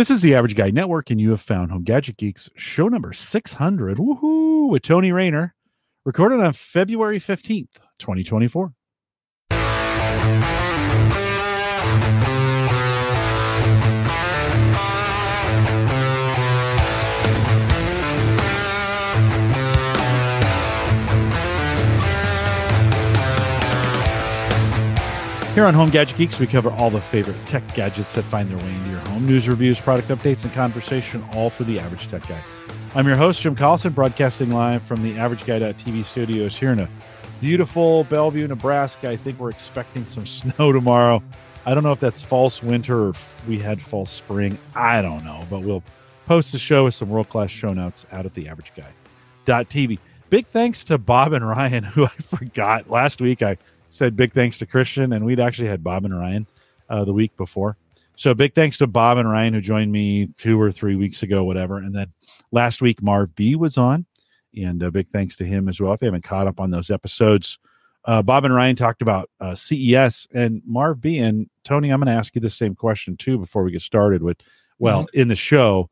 This is the Average Guy Network, and you have found Home Gadget Geeks show number 600. Woohoo! With Tony Raynor, recorded on February 15th, 2024. Here on Home Gadget Geeks, we cover all the favorite tech gadgets that find their way into your home. News, reviews, product updates, and conversation, all for the average tech guy. I'm your host, Jim Collison, broadcasting live from the AverageGuy.tv studios here in a beautiful Bellevue, Nebraska. I think we're expecting some snow tomorrow. I don't know if that's false winter or we had false spring. I don't know, but we'll post the show with some world class show notes out at the AverageGuy.tv. Big thanks to Bob and Ryan, who I forgot last week. I said big thanks to Christian, and we'd actually had Bob and Ryan uh, the week before. So big thanks to Bob and Ryan who joined me two or three weeks ago, whatever. And then last week Marv B was on, and a big thanks to him as well. If you haven't caught up on those episodes, uh, Bob and Ryan talked about uh, CES and Marv B and Tony. I'm going to ask you the same question too before we get started. With well, mm-hmm. in the show,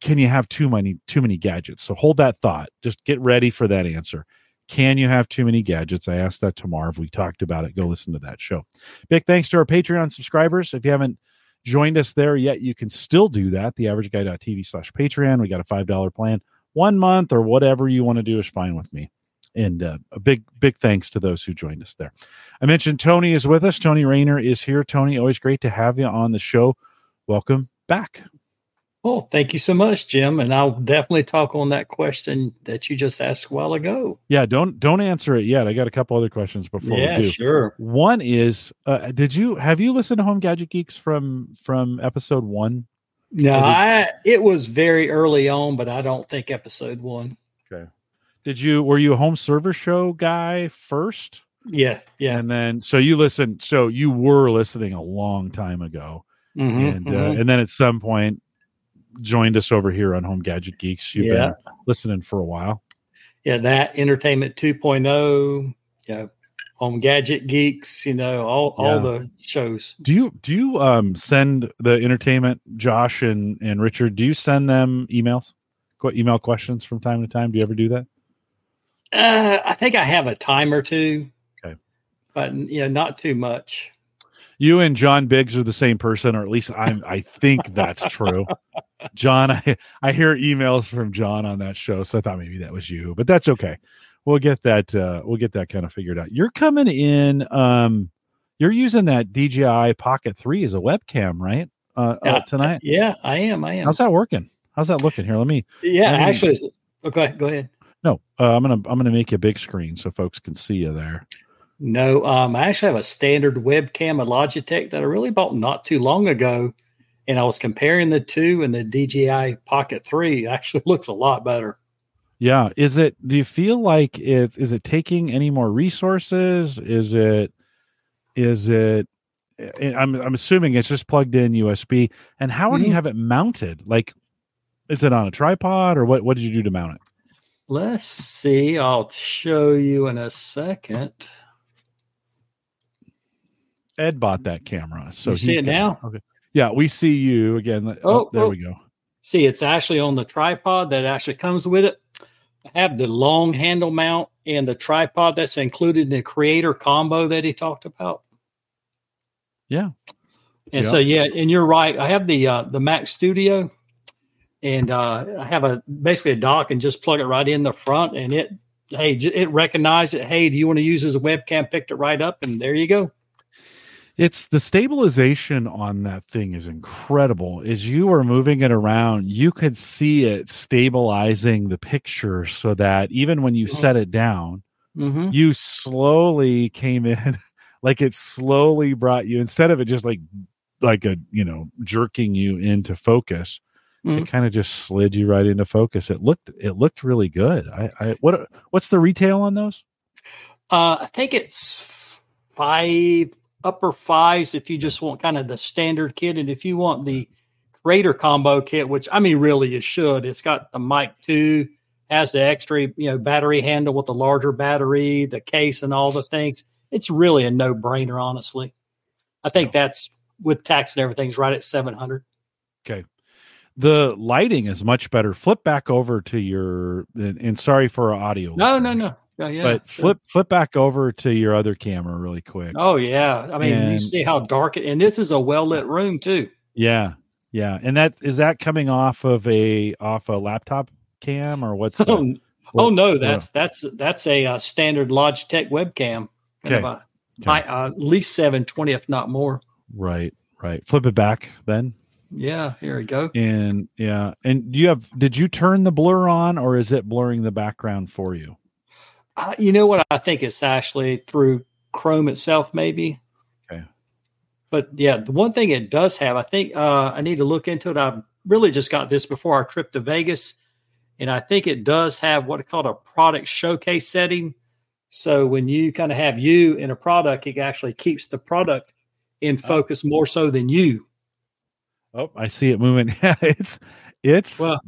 can you have too many too many gadgets? So hold that thought. Just get ready for that answer. Can you have too many gadgets? I asked that to Marv. We talked about it. Go listen to that show. Big thanks to our Patreon subscribers. If you haven't joined us there yet, you can still do that. TheAverageGuy.tv slash Patreon. We got a $5 plan. One month or whatever you want to do is fine with me. And uh, a big, big thanks to those who joined us there. I mentioned Tony is with us. Tony Raynor is here. Tony, always great to have you on the show. Welcome back. Well, thank you so much, Jim, and I'll definitely talk on that question that you just asked a while ago. Yeah, don't don't answer it yet. I got a couple other questions before. Yeah, sure. One is, uh, did you have you listened to Home Gadget Geeks from from episode one? No, did, I it was very early on, but I don't think episode one. Okay. Did you were you a home server show guy first? Yeah, yeah. And then so you listened. So you were listening a long time ago. Mm-hmm, and uh, mm-hmm. and then at some point joined us over here on Home Gadget Geeks. You've yeah. been listening for a while. Yeah, that Entertainment 2.0, yeah, Home Gadget Geeks, you know, all yeah. all the shows. Do you do you um send the entertainment Josh and and Richard, do you send them emails? Email questions from time to time? Do you ever do that? Uh, I think I have a time or two. Okay. But yeah, not too much you and John Biggs are the same person, or at least I'm. I think that's true. John, I I hear emails from John on that show, so I thought maybe that was you, but that's okay. We'll get that. Uh, we'll get that kind of figured out. You're coming in. Um, you're using that DJI Pocket Three as a webcam, right? Uh, yeah, uh, tonight. Yeah, I am. I am. How's that working? How's that looking? Here, let me. Yeah, let me, actually. Okay, go ahead. No, uh, I'm gonna I'm gonna make you a big screen so folks can see you there. No, um, I actually have a standard webcam, a Logitech that I really bought not too long ago. And I was comparing the two, and the DJI Pocket 3 actually looks a lot better. Yeah. Is it, do you feel like it, is it taking any more resources? Is it, is it, eh, I'm, I'm assuming it's just plugged in USB. And how mm-hmm. do you mm-hmm. have it mounted? Like, is it on a tripod or what, what did you do to mount it? Let's see. I'll show you in a second. Ed bought that camera. So you see it now. Okay. Yeah, we see you again. Oh, oh there oh. we go. See, it's actually on the tripod that actually comes with it. I have the long handle mount and the tripod that's included in the creator combo that he talked about. Yeah. And yep. so yeah, and you're right. I have the uh, the Mac Studio, and uh, I have a basically a dock and just plug it right in the front, and it hey it recognized it. Hey, do you want to use as a webcam? Picked it right up, and there you go it's the stabilization on that thing is incredible. As you are moving it around you could see it stabilizing the picture so that even when you set it down mm-hmm. you slowly came in like it slowly brought you instead of it just like like a you know jerking you into focus mm-hmm. it kind of just slid you right into focus. It looked it looked really good. I i what what's the retail on those? Uh i think it's five upper fives if you just want kind of the standard kit. And if you want the creator combo kit, which I mean, really you should, it's got the mic 2, has the extra, you know, battery handle with the larger battery, the case and all the things. It's really a no brainer, honestly. I think that's with tax and everything's right at 700. Okay. the lighting is much better. Flip back over to your and, and sorry for our audio. No, no, no. Yeah, yeah. but sure. flip flip back over to your other camera really quick. Oh yeah. I mean, you see how dark it and this is a well lit room too. Yeah, yeah. And that is that coming off of a off a laptop cam or what's the, Oh, what- oh no, that's that's that's a uh, standard Logitech webcam. Okay. of Okay. high- uh, at least 720 if not more. right right. Flip it back then. Yeah, here we go. And yeah. And do you have did you turn the blur on or is it blurring the background for you? Uh, you know what? I think it's actually through Chrome itself, maybe. Okay. But yeah, the one thing it does have, I think uh, I need to look into it. I really just got this before our trip to Vegas, and I think it does have what called a product showcase setting. So when you kind of have you in a product, it actually keeps the product in focus more so than you. Oh, I see it moving. Yeah, it's it's Well-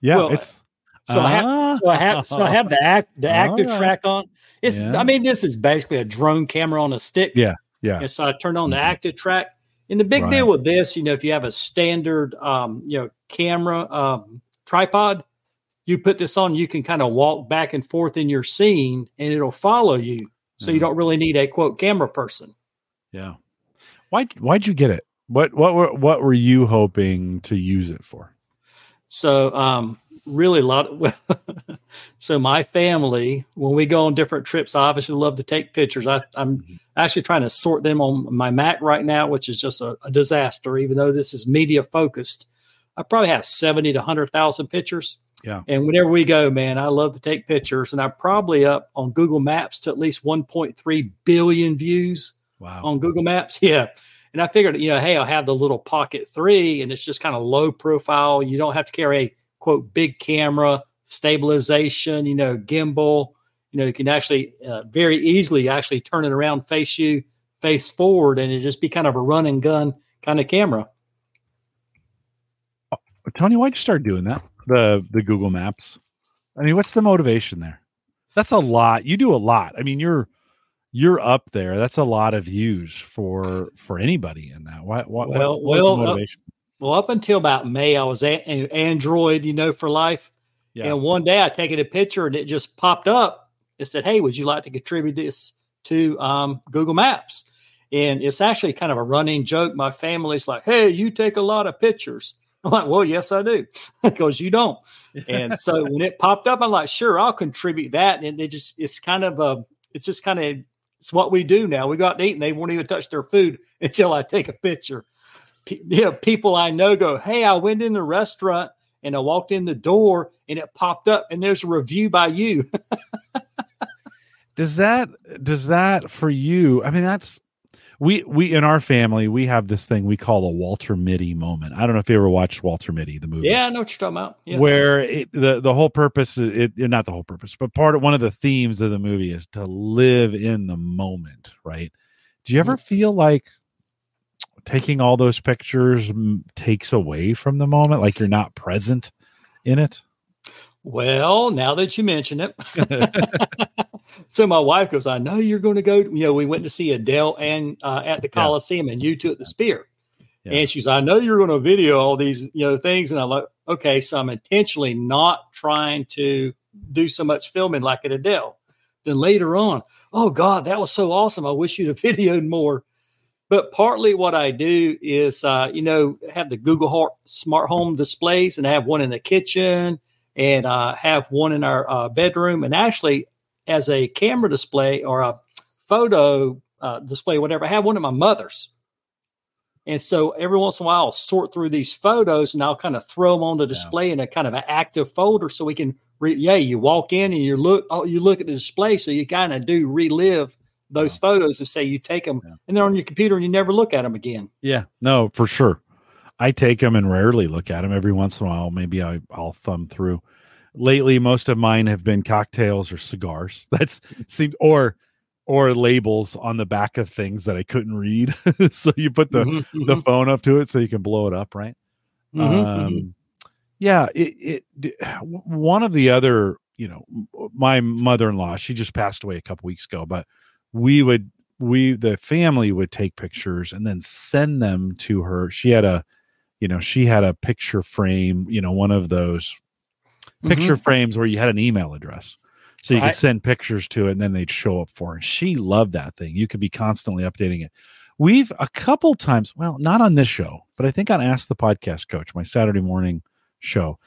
yeah, well, it's So I have so I have so I have the act the active right. track on. It's Yeah. I mean this is basically a drone camera on a stick. Yeah, yeah. And so I turned on the Mhm. active track. And the big Right. deal with this, you know, if you have a standard um, you know, camera um tripod, you put this on, you can kind of walk back and forth in your scene and it'll follow you. So you Mhm. don't really need a quote camera person. Yeah. Why why'd you get it? What what were what were you hoping to use it for? So um really a lot Of, so my family when we go on different trips I obviously love to take pictures. I, I'm Mhm. actually trying to sort them on my Mac right now, which is just a, a disaster, even though this is media focused. I probably have 70 to 100,000 pictures. Yeah. And whenever we go, man, I love to take pictures. And I'm probably up on Google Maps to at least 1.3 billion views Wow. on Google Maps. Yeah. And I figured, you know, hey, I'll have the little Pocket 3 and it's just kind of low profile. You don't have to carry a quote big camera, stabilization, you know, gimbal. You know, you can actually uh, very easily actually turn it around, face you, face forward, and it just be kind of a run and gun kind of camera. Tony, why'd you start doing that? The the Google Maps. I mean, what's the motivation there? That's a lot. You do a lot. I mean, you're you're up there. That's a lot of views for for anybody in that. Why? why Well, what's the well, uh? Well, up until about May, I was a- a- Android, you know, for life. yeah. And one day I taken a picture and it just popped up. It said, Hey, would you like to contribute this to um, Google Maps? And it's actually kind of a running joke. My family's like, Hey, you take a lot of pictures. I'm like, Well, yes, I do, because you don't. And so when it popped up, I'm like, Sure, I'll contribute that. And it just, it's kind of a, it's just kind of, it's what we do now. We go out to eat and they won't even touch their food until I take a picture. You know, people I know go, Hey, I went in the restaurant and I walked in the door and it popped up and there's a review by you. does that does that for you i mean that's we we in our family we have this thing we call a walter mitty moment i don't know if you ever watched walter mitty the movie yeah, I know what you're talking about. Yeah. where it, the the whole purpose it, it not the whole purpose but part of one of the themes of the movie is to live in the moment right do you ever Mm-hmm. feel like taking all those pictures takes away from the moment like you're not present in it Well, now that you mention it. so my wife goes, I know you're going to go. You know, we went to see Adele and uh, at the Coliseum and U2 at the Sphere. Yeah. And she's, I know you're going to video all these, you know, things. And I'm like, okay, so I'm intentionally not trying to do so much filming like at Adele. Then later on, oh God, that was so awesome. I wish you'd have videoed more. But partly what I do is, uh, you know, have the Google Heart smart home displays and I have one in the kitchen and uh, have one in our uh, bedroom. And actually, as a camera display or a photo uh, display, whatever, I have one at my mother's. And so every once in a while, I'll sort through these photos and I'll kind of throw them on the display in a kind of an active folder so we can, re- yeah, you walk in and you look, oh, you look at the display. So you kind of do relive those photos and say you take them Yeah. and they're on your computer and you never look at them again. Yeah, no, for sure. I take them and rarely look at them. Every once in a while, maybe I, I'll thumb through. Lately, most of mine have been cocktails or cigars. That's seemed or or labels on the back of things that I couldn't read. so you put the Mhm, the mhm, phone up to it so you can blow it up, right? mhm, mhm. um yeah it, it one of the other you know my mother-in-law she just passed away a couple weeks ago but we would we the family would take pictures and then send them to her she had a you know, she had a picture frame, you know, one of those Mm-hmm. picture frames where you had an email address. So you Right. could send pictures to it and then they'd show up for her. She loved that thing. You could be constantly updating it. We've a couple times, well, not on this show, but I think on Ask the Podcast Coach, my Saturday morning show.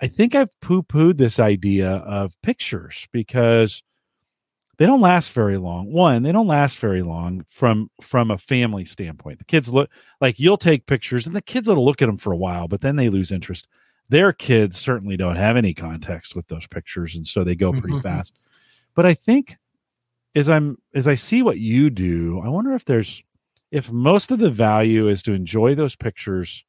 I think I've poo pooed this idea of pictures because they don't last very long. One, they don't last very long from from a family standpoint. The kids look like you'll take pictures and the kids will look at them for a while, but then they lose interest. Their kids certainly don't have any context with those pictures, and so they go pretty Mhm. fast. But I think as I'm as I see what you do, I wonder if there's if most of the value is to enjoy those pictures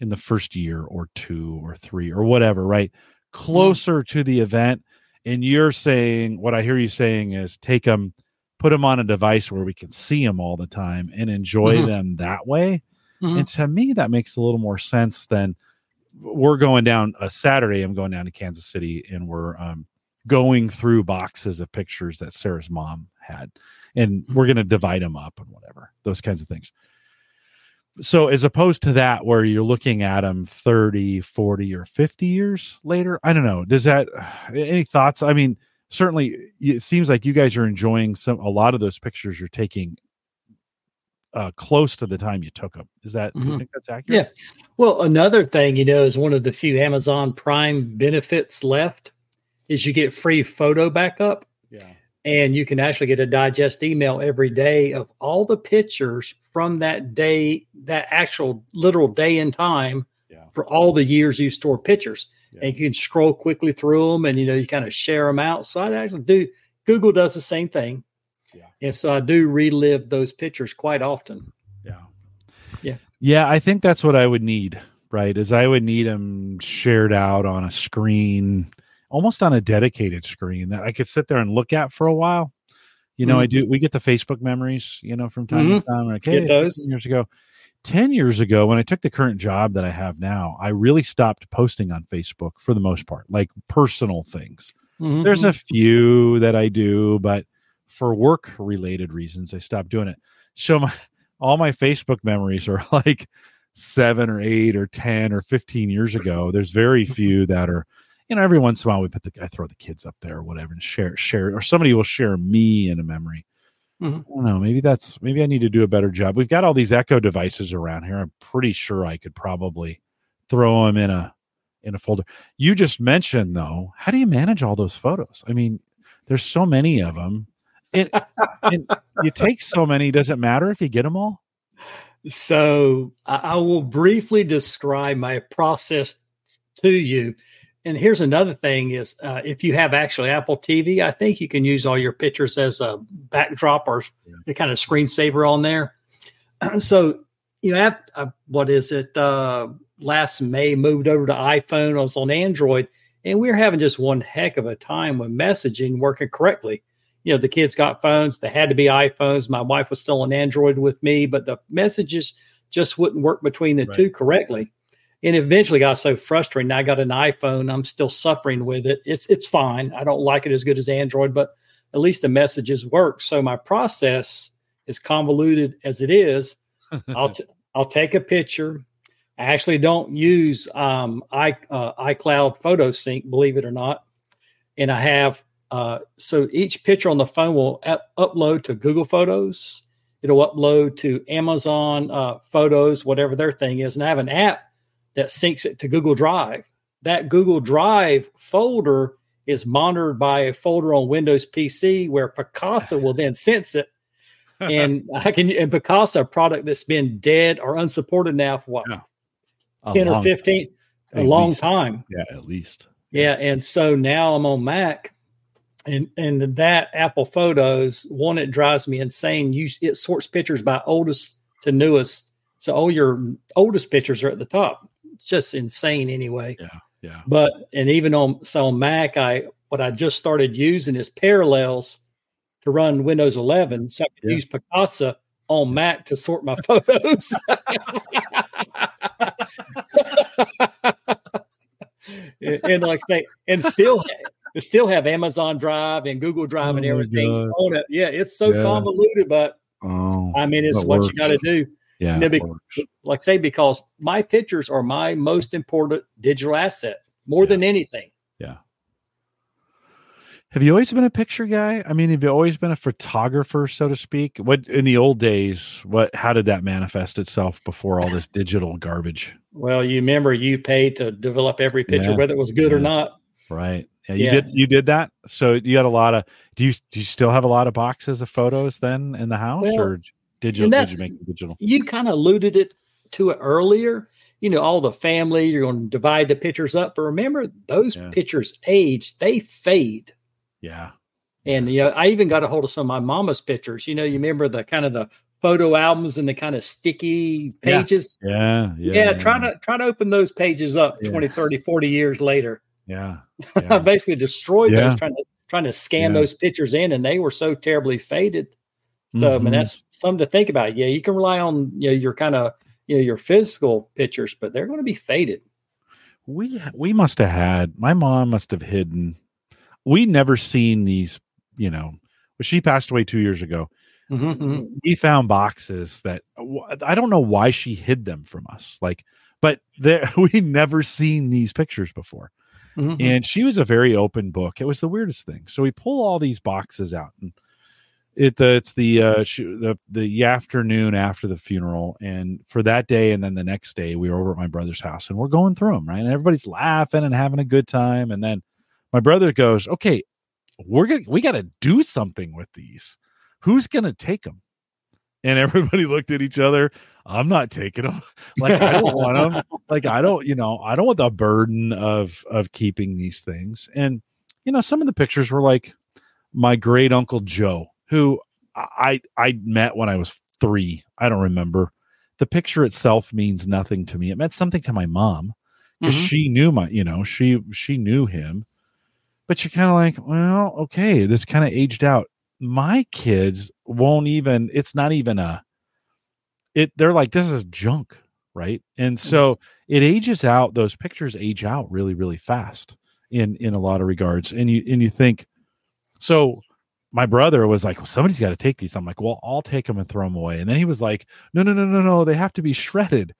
in the first year or two or three or whatever, right? Closer to the event. And you're saying what I hear you saying is take them, put them on a device where we can see them all the time and enjoy Mhm. them that way. Mhm. And to me, that makes a little more sense than we're going down a Saturday. I'm going down to Kansas City and we're um, going through boxes of pictures that Sarah's mom had, and we're going to divide them up and whatever, those kinds of things. So, as opposed to that, where you're looking at them 30, 40, or 50 years later, I don't know. Does that, any thoughts? I mean, certainly it seems like you guys are enjoying some, a lot of those pictures you're taking uh, close to the time you took them. Is that, do you think that's accurate? Yeah. Well, another thing, you know, is one of the few Amazon Prime benefits left is you get free photo backup Yeah. And you can actually get a digest email every day of all the pictures from that day, that actual literal day and time Yeah. for all the years you store pictures. Yeah. And you can scroll quickly through them and, you know, you kind of share them out. So I actually do, Google does the same thing. Yeah. And so I do relive those pictures quite often. Yeah. Yeah. Yeah. I think that's what I would need, right? Is I would need them shared out on a screen, almost on a dedicated screen that I could sit there and look at for a while. You know, I mm. do, we get the Facebook memories, you know, from time to mm-hmm. time. Like, Get hey, those. 15 years ago. 10 years ago, when I took the current job that I have now, I really stopped posting on Facebook for the most part, like personal things. Mm-hmm, There's a mm-hmm. few that I do, but for work related reasons, I stopped doing it. So my all my Facebook memories are like seven or eight or ten or fifteen years ago. There's very few that are, you know, every once in a while we put the I throw the kids up there or whatever and share share or somebody will share me in a memory. Mhm. I don't know. Maybe that's maybe I need to do a better job. We've got all these Echo devices around here. I'm pretty sure I could probably throw them in a in a folder. You just mentioned though, how do you manage all those photos? I mean, there's so many of them. It, and you take so many. Does it matter if you get them all? So I will briefly describe my process to you. And here's another thing: is uh, if you have actually Apple TV, I think you can use all your pictures as a backdrop or Yeah. a kind of screensaver on there. so you have uh, what is it? Uh, last May moved over to iPhone. I was on Android, and we were having just one heck of a time with messaging working correctly you know the kids got phones they had to be iphones my wife was still on android with me but the messages just wouldn't work between the Right. two correctly and eventually got so frustrating i got an iphone i'm still suffering with it. It's it's fine. I don't like it as good as android but at least the messages work. So my process as convoluted as it is i'll t- i'll take a picture. I actually don't use um i uh, icloud photo sync believe it or not. And i have uh, so each picture on the phone will up- upload to Google Photos. It'll upload to Amazon uh, Photos, whatever their thing is, and I have an app that syncs it to Google Drive. That Google Drive folder is monitored by a folder on Windows PC where Picasa will then sense it. And I can and Picasa, a product that's been dead or unsupported now for what Yeah. 10 or long- 15, a at long least. time. Yeah, at least. Yeah, and so now I'm on Mac, and and that Apple Photos one it drives me insane. You it sorts pictures by oldest to newest, so all your oldest pictures are at the top. Just insane anyway. Yeah. Yeah. But and even on so on Mac, I what I just started using is Parallels to run Windows 11, so I can Yeah. use Picasa on Mac to sort my photos. and, and like say, and still and still have Amazon Drive and Google Drive and Oh my everything on it. Yeah, it's so Yeah. convoluted, but Oh, I mean, it's what you got to do. Yeah. You know, like say because my pictures are my most important digital asset more than anything. Yeah. Have you always been a picture guy? I mean, have you always been a photographer, so to speak? What in the old days? What? How did that manifest itself before all this digital garbage? Well, you remember you paid to develop every picture, Yeah. whether it was good or not. Right. Yeah, you Yeah. did. You did that. So you had a lot of. Do you? Do you still have a lot of boxes of photos then in the house, Well, or digital? and that's- you digital? You kind of alluded it to it earlier. You know, all the family, you're going to divide the pictures up. But remember, those Yeah. pictures age, they fade. Yeah. And you know, I even got a hold of some of my mama's pictures. You know, you remember the kind of the photo albums and the kind of sticky pages. Yeah. Yeah. Yeah, try to try to open those pages up Yeah. 20, 30, 40 years later. Yeah. I yeah. basically destroyed Yeah. those trying to trying to scan Yeah. those pictures in and they were so terribly faded. So I Mhm. mean that's something to think about. Yeah, you can rely on you know your kind of you know your physical pictures, but they're going to be faded. we we must have had my mom must have hidden we never seen these you know she passed away two years ago Mhm, mhm. we found boxes that i don't know why she hid them from us like but there we never seen these pictures before Mhm. and she was a very open book it was the weirdest thing so we pull all these boxes out and it it's the uh the the afternoon after the funeral and for that day and then the next day we were over at my brother's house and we're going through them right? And everybody's laughing and having a good time and then my brother goes okay we're gonna we got to do something with these. Who's gonna take them and everybody looked at each other. I'm not taking them like i don't want them like i don't you know i don't want the burden of of keeping these things. And you know some of the pictures were like my great uncle joe who i i met when i was three. I don't remember. The picture itself means nothing to me. It meant something to my mom because Mhm. she knew my you know she she knew him. But you're kind of like well okay this kind of aged out. My kids won't even it's not even a it they're like this is junk right? And so it ages out. Those pictures age out really really fast in in a lot of regards. And you and you think so my brother was like well, somebody's got to take these i'm like well i'll take them and throw them away and then he was like no no no no no they have to be shredded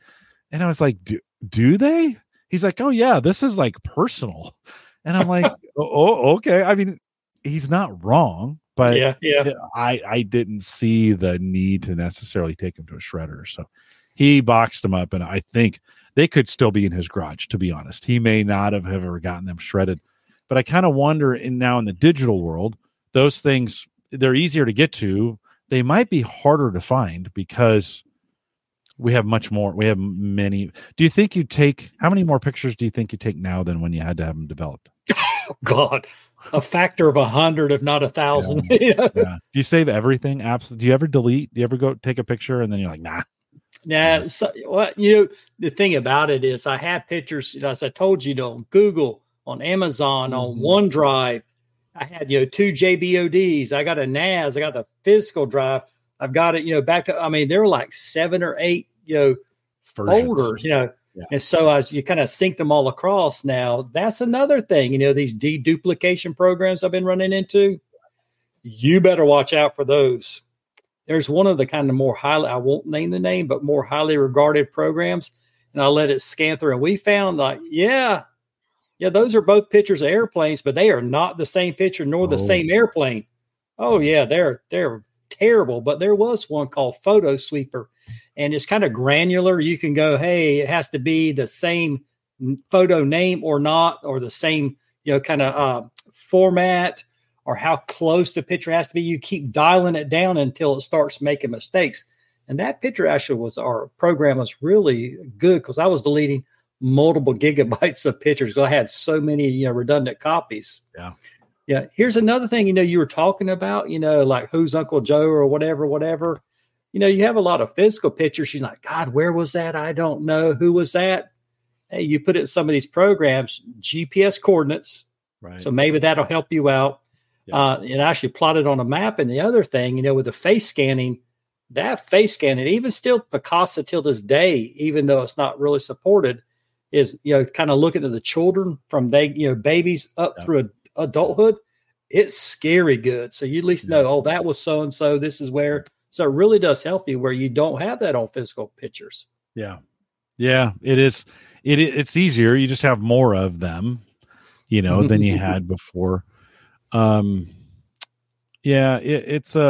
and i was like do, do they he's like oh yeah this is like personal and i'm like oh, oh okay i mean he's not wrong but yeah, yeah. yeah, I I didn't see the need to necessarily take him to a shredder. So he boxed them up, and I think they could still be in his garage. To be honest, he may not have ever gotten them shredded. But I kind of wonder, in now in the digital world, those things they're easier to get to. They might be harder to find because we have much more. We have many. Do you think you take how many more pictures do you think you take now than when you had to have them developed? Oh, God, a factor of a hundred, if not a thousand. Yeah. Yeah. Do you save everything? Absolutely. Do you ever delete? Do you ever go take a picture and then you're like, nah, Yeah, so, well, you know, the thing about it is, I have pictures, as I told you, on Google, on Amazon, on Mhm. OneDrive. I had, you know, two JBODs. I got a NAS. I got the physical drive. I've got it, you know, back to, I mean, there were like seven or eight, you know, versions. folders, you know. Yeah. And so as you kind of sync them all across now, that's another thing, you know, these deduplication programs I've been running into. You better watch out for those. There's one of the kind of more highly, I won't name the name, but more highly regarded programs. And I'll let it scan through. And we found like, yeah, yeah, those are both pictures of airplanes, but they are not the same picture nor the Oh. same airplane. Oh, yeah, they're they're terrible. But there was one called Photo Sweeper and it's kind of granular. You can go, hey, it has to be the same photo name or not, or the same, you know, kind of uh, format, or how close the picture has to be. You keep dialing it down until it starts making mistakes. And that picture actually was our program was really good because I was deleting multiple gigabytes of pictures I had so many, you know, redundant copies. Yeah. Yeah. Here's another thing, you know, you were talking about, you know, like who's Uncle Joe or whatever, whatever you know, you have a lot of physical pictures. You're like, God, where was that? I don't know. Who was that? Hey, you put it in some of these programs, GPS coordinates. Right. So maybe that'll help you out. Yeah. Uh, it actually plotted on a map. And the other thing, you know, with the face scanning, that face scanning, even still Picasa till this day, even though it's not really supported, is you know kind of looking at the children from they you know babies up Yeah. through adulthood. It's scary good. So you at least Yeah. know, oh, that was so and so. This is where So it really does help you where you don't have that on physical pictures. Yeah. Yeah, it is. It it's easier. You just have more of them, you know, than you had before. Um, yeah, it, it's a.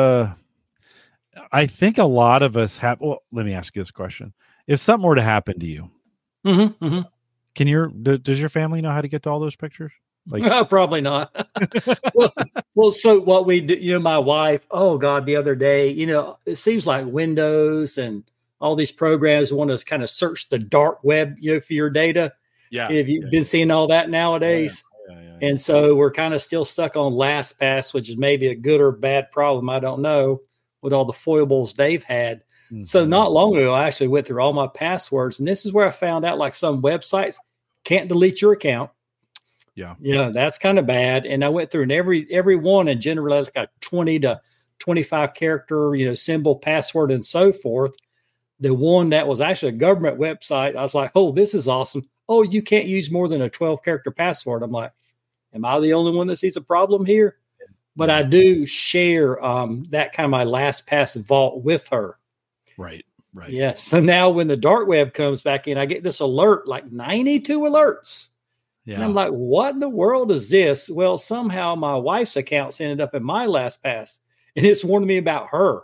Uh, I think a lot of us have. Well, let me ask you this question: If something were to happen to you, mm-hmm, mm-hmm. can your does your family know how to get to all those pictures? Like, probably not. well, well, so what we do, you know, my wife. Oh God, the other day, you know, it seems like Windows and all these programs want to kind of search the dark web, you know, for your data. Yeah. Have you yeah. been seeing all that nowadays? Yeah, yeah, and so we're kind of still stuck on LastPass, which is maybe a good or bad problem. I don't know with all the foibles they've had. Mm-hmm. So not long ago, I actually went through all my passwords, and this is where I found out like some websites can't delete your account. Yeah, yeah, that's kind of bad. And I went through and every every one and generally like a twenty to twenty five character, you know, symbol, password, and so forth the one that was actually a government website, I was like, oh, this is awesome. Oh, you can't use more than a 12 character password. I'm like, am I the only one that sees a problem here? But I do share um, that kind of my last LastPass vault with her. Right. Right. Yeah. So now when the dark web comes back in, I get this alert, like 92 alerts. Yeah. And I'm like, what in the world is this? Well, somehow my wife's accounts ended up in my LastPass and it's warning me about her.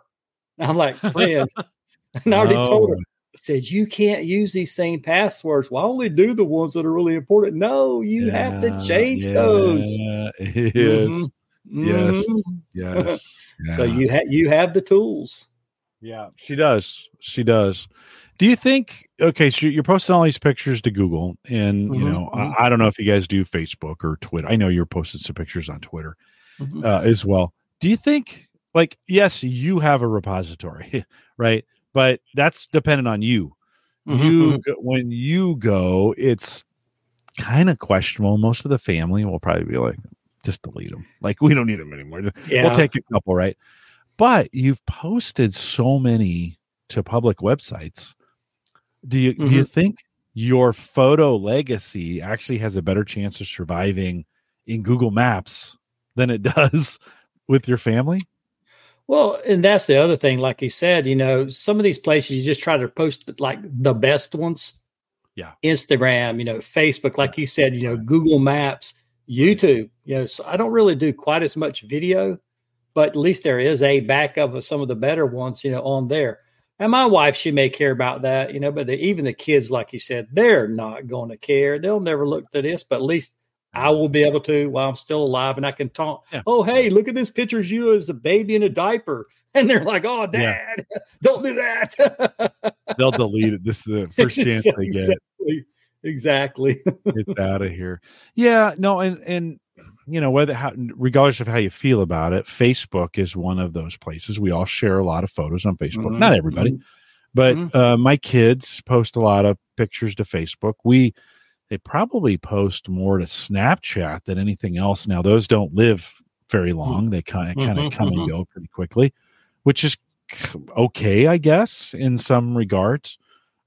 And I'm like, friend, And I already told her, I said, you can't use these same passwords. Well, I only do the ones that are really important. No, you yeah, have to change yeah, those. Mm-hmm. Yes. Mm-hmm. Yes. Yeah. So you have you have the tools. Yeah, she does. She does. Do you think? Okay, so you're posting all these pictures to Google, and mm-hmm. you know, I, mm-hmm. I, don't know if you guys do Facebook or Twitter. I know you're posting some pictures on Twitter mm-hmm. uh, as well. Do you think, like, yes, you have a repository, right? but that's dependent on you. You mm-hmm. when you go, it's kind of questionable. Most of the family will probably be like, just delete them. Like we don't need them anymore. Yeah. We'll take a couple, right? But you've posted so many to public websites. Do you mm-hmm. do you mm-hmm. think your photo legacy actually has a better chance of surviving in Google Maps than it does with your family? Well, and that's the other thing. Like you said, you know, some of these places you just try to post like the best ones. Yeah. Instagram, you know, Facebook, like you said, you know, Google Maps, YouTube. You know, so I don't really do quite as much video, but at least there is a backup of some of the better ones, you know, on there. And my wife, she may care about that, you know, but the, even the kids, like you said, they're not going to care. They'll never look at this, but at least I will be able to while I'm still alive and I can talk. Yeah. Oh, hey, look at this picture of you as a baby in a diaper. And they're like, oh, dad, yeah. don't do that. They'll delete it. This is the first chance they get. Exactly. exactly. It's out of here. Yeah, no, and and you know, whether how regardless of how you feel about it, Facebook is one of those places. We all share a lot of photos on Facebook. Mm-hmm. Not everybody, mm-hmm. but mm-hmm. Uh, my kids post a lot of pictures to Facebook. We they probably post more to Snapchat than anything else. Now those don't live very hmm. long; they kind of kind of mm-hmm, come mm-hmm. and go pretty quickly, which is okay, I guess, in some regards.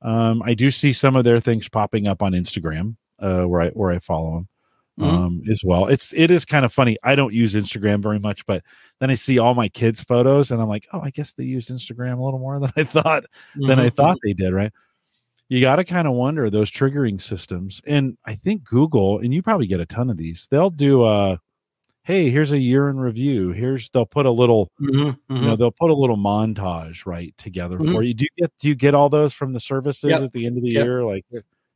Um, I do see some of their things popping up on Instagram, uh, where I where I follow them. Mm-hmm. Um, as well. It's it is kind of funny. I don't use Instagram very much, but then I see all my kids' photos, and I'm like, oh, I guess they used Instagram a little more than I thought than I mm-hmm, thought mm-hmm. they did, right? you got to kind of wonder those triggering systems. And I think Google, and you probably get a ton of these, they'll do a, hey, here's a year in review. Here's they'll put a little, mm-hmm, mm-hmm. you know, they'll put a little montage right together mm-hmm. for you. Do you get do you get all those from the services yep. at the end of the yep. year? Like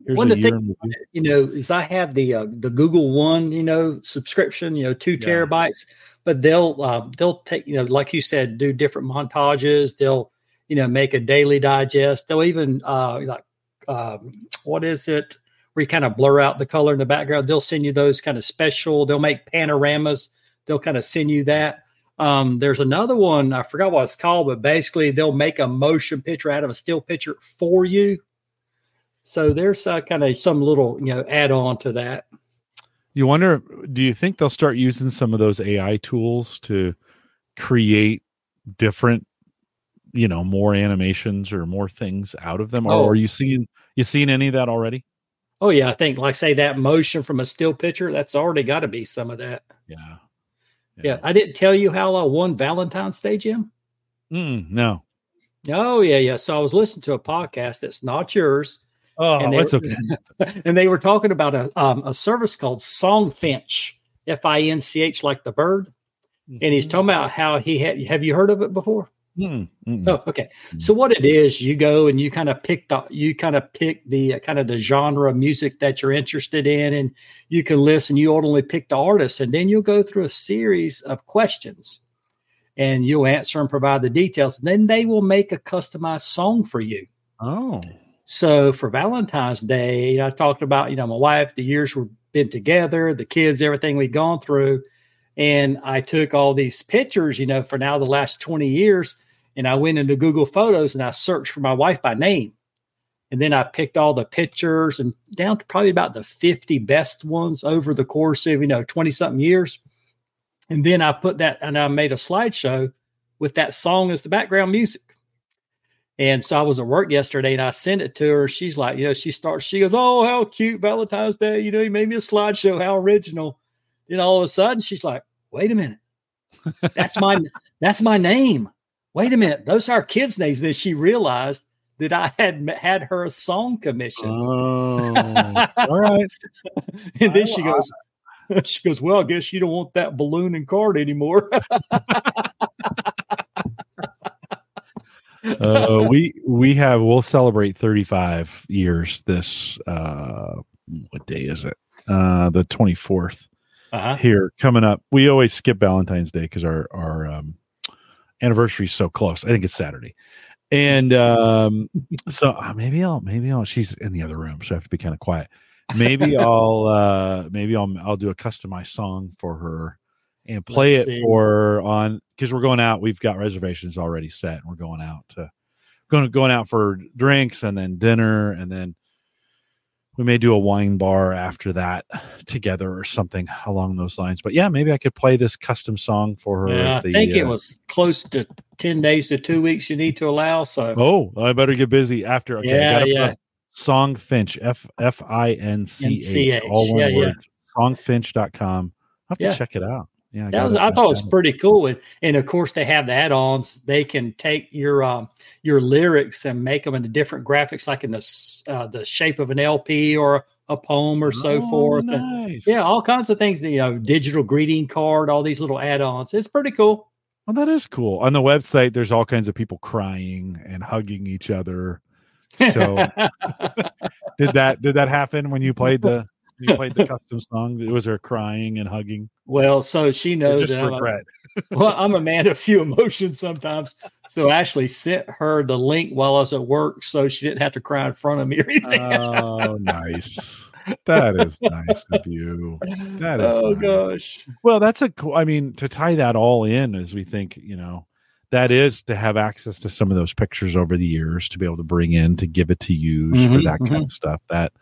here's one of the things, you know, is I have the uh, the Google One, you know, subscription, you know, two yeah. terabytes, but they'll uh, they'll take, you know, like you said, do different montages. They'll you know make a daily digest. They'll even uh, like um, what is it? Where you kind of blur out the color in the background. They'll send you those kind of special. They'll make panoramas. They'll kind of send you that. Um, there's another one. I forgot what it's called, but basically they'll make a motion picture out of a still picture for you. So there's uh, kind of some little you know add on to that. You wonder? Do you think they'll start using some of those AI tools to create different you know more animations or more things out of them or oh. are you seeing you seeing any of that already oh yeah i think like say that motion from a still picture that's already got to be some of that yeah. yeah. yeah i didn't tell you how i won valentine's day jim Mm, no. Oh yeah, yeah. So I was listening to a podcast that's not yours. Oh, and they, it's okay. and they were talking about a um, a service called Songfinch, F I N C H, like the bird. And he's talking about how he had. Have you heard of it before? Mm, mm, Oh, okay. So what it is, you go and you kind of pick the you kind of pick the uh, kind of the genre of music that you're interested in, and you can listen. You ultimately pick the artist, and then you'll go through a series of questions, and you'll answer and provide the details. And then they will make a customized song for you. Oh. So for Valentine's Day, I talked about you know my wife, the years we've been together, the kids, everything we've gone through. And I took all these pictures, you know, for now the last 20 years, and I went into Google Photos and I searched for my wife by name. And then I picked all the pictures and down to probably about the 50 best ones over the course of, you know, 20 something years. And then I put that and I made a slideshow with that song as the background music. And so I was at work yesterday and I sent it to her. She's like, you know, she starts, she goes, Oh, how cute Valentine's Day. You know, you made me a slideshow. How original. Then all of a sudden she's like, wait a minute. That's my that's my name. Wait a minute. Those are our kids' names. Then she realized that I had had her a song commissioned. Oh. All right. and then she goes, she goes, Well, I guess you don't want that balloon and card anymore. Uh, we we have we'll celebrate 35 years this uh what day is it? Uh the 24th uh-huh. here coming up. We always skip valentine's day because our our um anniversary is so close. I think it's saturday. And um so uh, maybe i'll maybe i'll she's in the other room so i have to be kind of quiet. Maybe i'll uh maybe i'll i'll do a customized song for her and play Let's it see. for on because we're going out we've got reservations already set and we're going out to going going out for drinks and then dinner and then we may do a wine bar after that together or something along those lines but yeah maybe i could play this custom song for her Yeah, I the, think it uh, was close to 10 days to two weeks you need to allow. So oh i better get busy after okay I Yeah, yeah. song finch f f i n c h all one yeah, yeah. word songfinch.com i have to Yeah. check it out yeah that was, I thought it was pretty cool. And, and of course, they have the add-ons. They can take your um, your lyrics and make them into different graphics, like in the uh, the shape of an LP or a poem or so Oh, forth. And yeah, all kinds of things. You know, digital greeting card, all these little add-ons. It's pretty cool. Well, that is cool. On the website, there's all kinds of people crying and hugging each other. So did that did that happen when you played the you played the custom song? It was her crying and hugging? well, so she knows just that I'm a- regret. well, I'm a man of few emotions sometimes. So I actually sent her the link while I was at work so she didn't have to cry in front of me or anything. Oh, nice. That is nice of you. That is oh nice. gosh. Well, that's a cool. I mean, to tie that all in as we think, you know, that is to have access to some of those pictures over the years to be able to bring in to give it to use for Mhm, that kind of stuff. That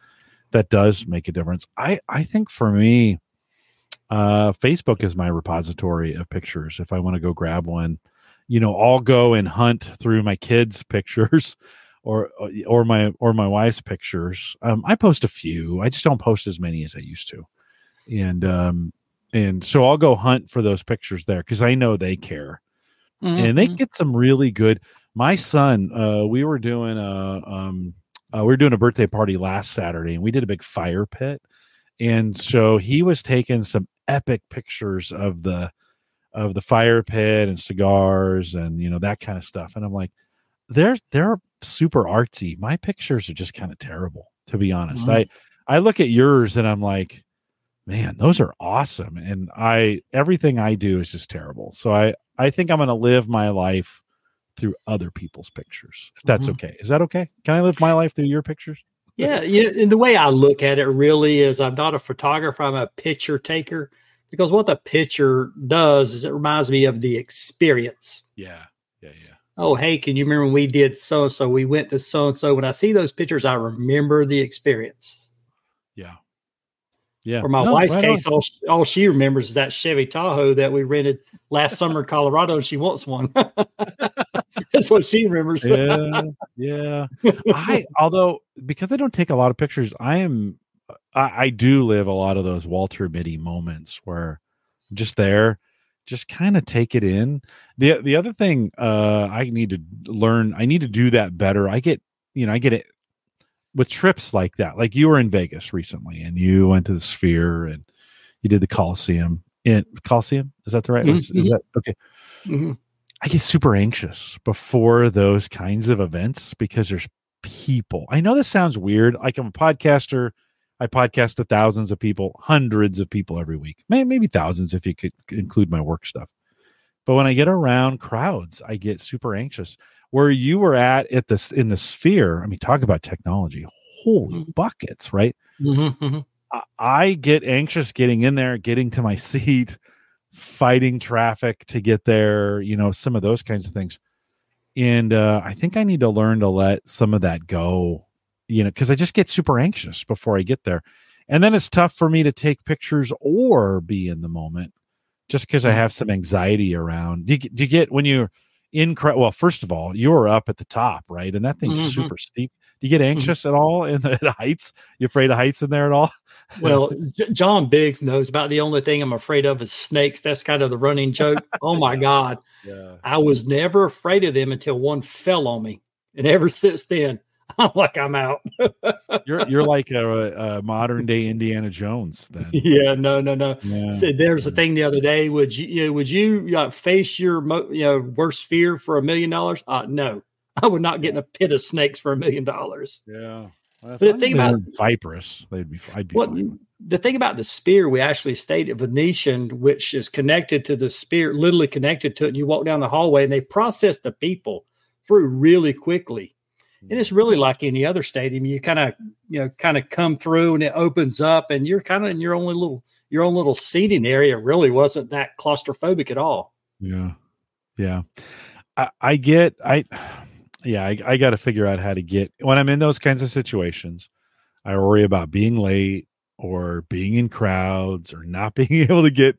that does make a difference. I I think for me, uh, Facebook is my repository of pictures. If I want to go grab one, you know, I'll go and hunt through my kids' pictures. Or, or my or my wife's pictures. Um, I post a few. I just don't post as many as I used to, and um, and so I'll go hunt for those pictures there because I know they care and they Mhm. get some really good. My son, uh, we were doing a um, uh, we were doing a birthday party last Saturday, and we did a big fire pit, and so he was taking some epic pictures of the of the fire pit and cigars and you know that kind of stuff, and I'm like, they're they're super artsy. My pictures are just kind of terrible, to be honest. Mhm. I I look at yours and I'm like, man, those are awesome. And I everything I do is just terrible. So I I think I'm going to live my life through other people's pictures. If that's Mhm. okay. Is that okay? Can I live my life through your pictures? Yeah, yeah. And the way I look at it really is I'm not a photographer, I'm a picture taker. Because what the picture does is it reminds me of the experience. Yeah. Yeah, yeah. Oh, hey, can you remember when we did so and so? We went to so and so. When I see those pictures, I remember the experience. Yeah. Yeah. For my No, wife's right case, all, she- all she remembers is that Chevy Tahoe that we rented last summer in Colorado, and she wants one. That's what she remembers. yeah, yeah. I although because I don't take a lot of pictures, I am I, I do live a lot of those Walter Mitty moments where I'm just there just kind of take it in. The the other thing uh I need to learn, I need to do that better. I get, you know, I get it with trips like that. Like you were in Vegas recently and you went to the Sphere and you did the Coliseum in Coliseum. Is that the right? Mhm, Is, is that okay? Mhm. I get super anxious before those kinds of events because there's people. I know this sounds weird. Like I'm a podcaster. I podcast to thousands of people, hundreds of people every week, maybe, maybe thousands if you could include my work stuff. But when I get around crowds, I get super anxious. Where you were at at this in the sphere, I mean, talk about technology. Holy Mhm. buckets, right? Mhm, mhm. I- I get anxious getting in there, getting to my seat, fighting traffic to get there, you know, some of those kinds of things. And uh, I think I need to learn to let some of that go, you know, because I just get super anxious before I get there. And then it's tough for me to take pictures or be in the moment just because I have some anxiety around. Do you, get- do you get when you're in, cra- well, first of all, you're up at the top, right? And that thing's Mhm. super steep. Do you get anxious at all in the, the heights? You afraid of heights in there at all? Well, J- John Biggs knows about the only thing I'm afraid of is snakes. That's kind of the running joke. Oh my God. Yeah. I was never afraid of them until one fell on me. And ever since then, I'm like, I'm out. You're you're like a, a modern day Indiana Jones then. yeah, no, no, no. Yeah. So there's a thing the other day. Would you, you know, would you uh, face your mo- you know worst fear for a million dollars? Uh, no, I would not get in a pit of snakes for a million dollars. Yeah. Well, But the thing about- Viperous, they'd be. I'd be. What the thing about the Sphere, we actually stayed at Venetian, which is connected to the Sphere, literally connected to it. And you walk down the hallway, and they process the people through really quickly. And it's really like any other stadium. You kind of, you know, kind of come through, and it opens up, and you're kind of in your own little, your own little seating area. Really wasn't that claustrophobic at all. Yeah. Yeah. I, I get. I. Yeah. I, I got to figure out how to get when I'm in those kinds of situations. I worry about being late or being in crowds or not being able to get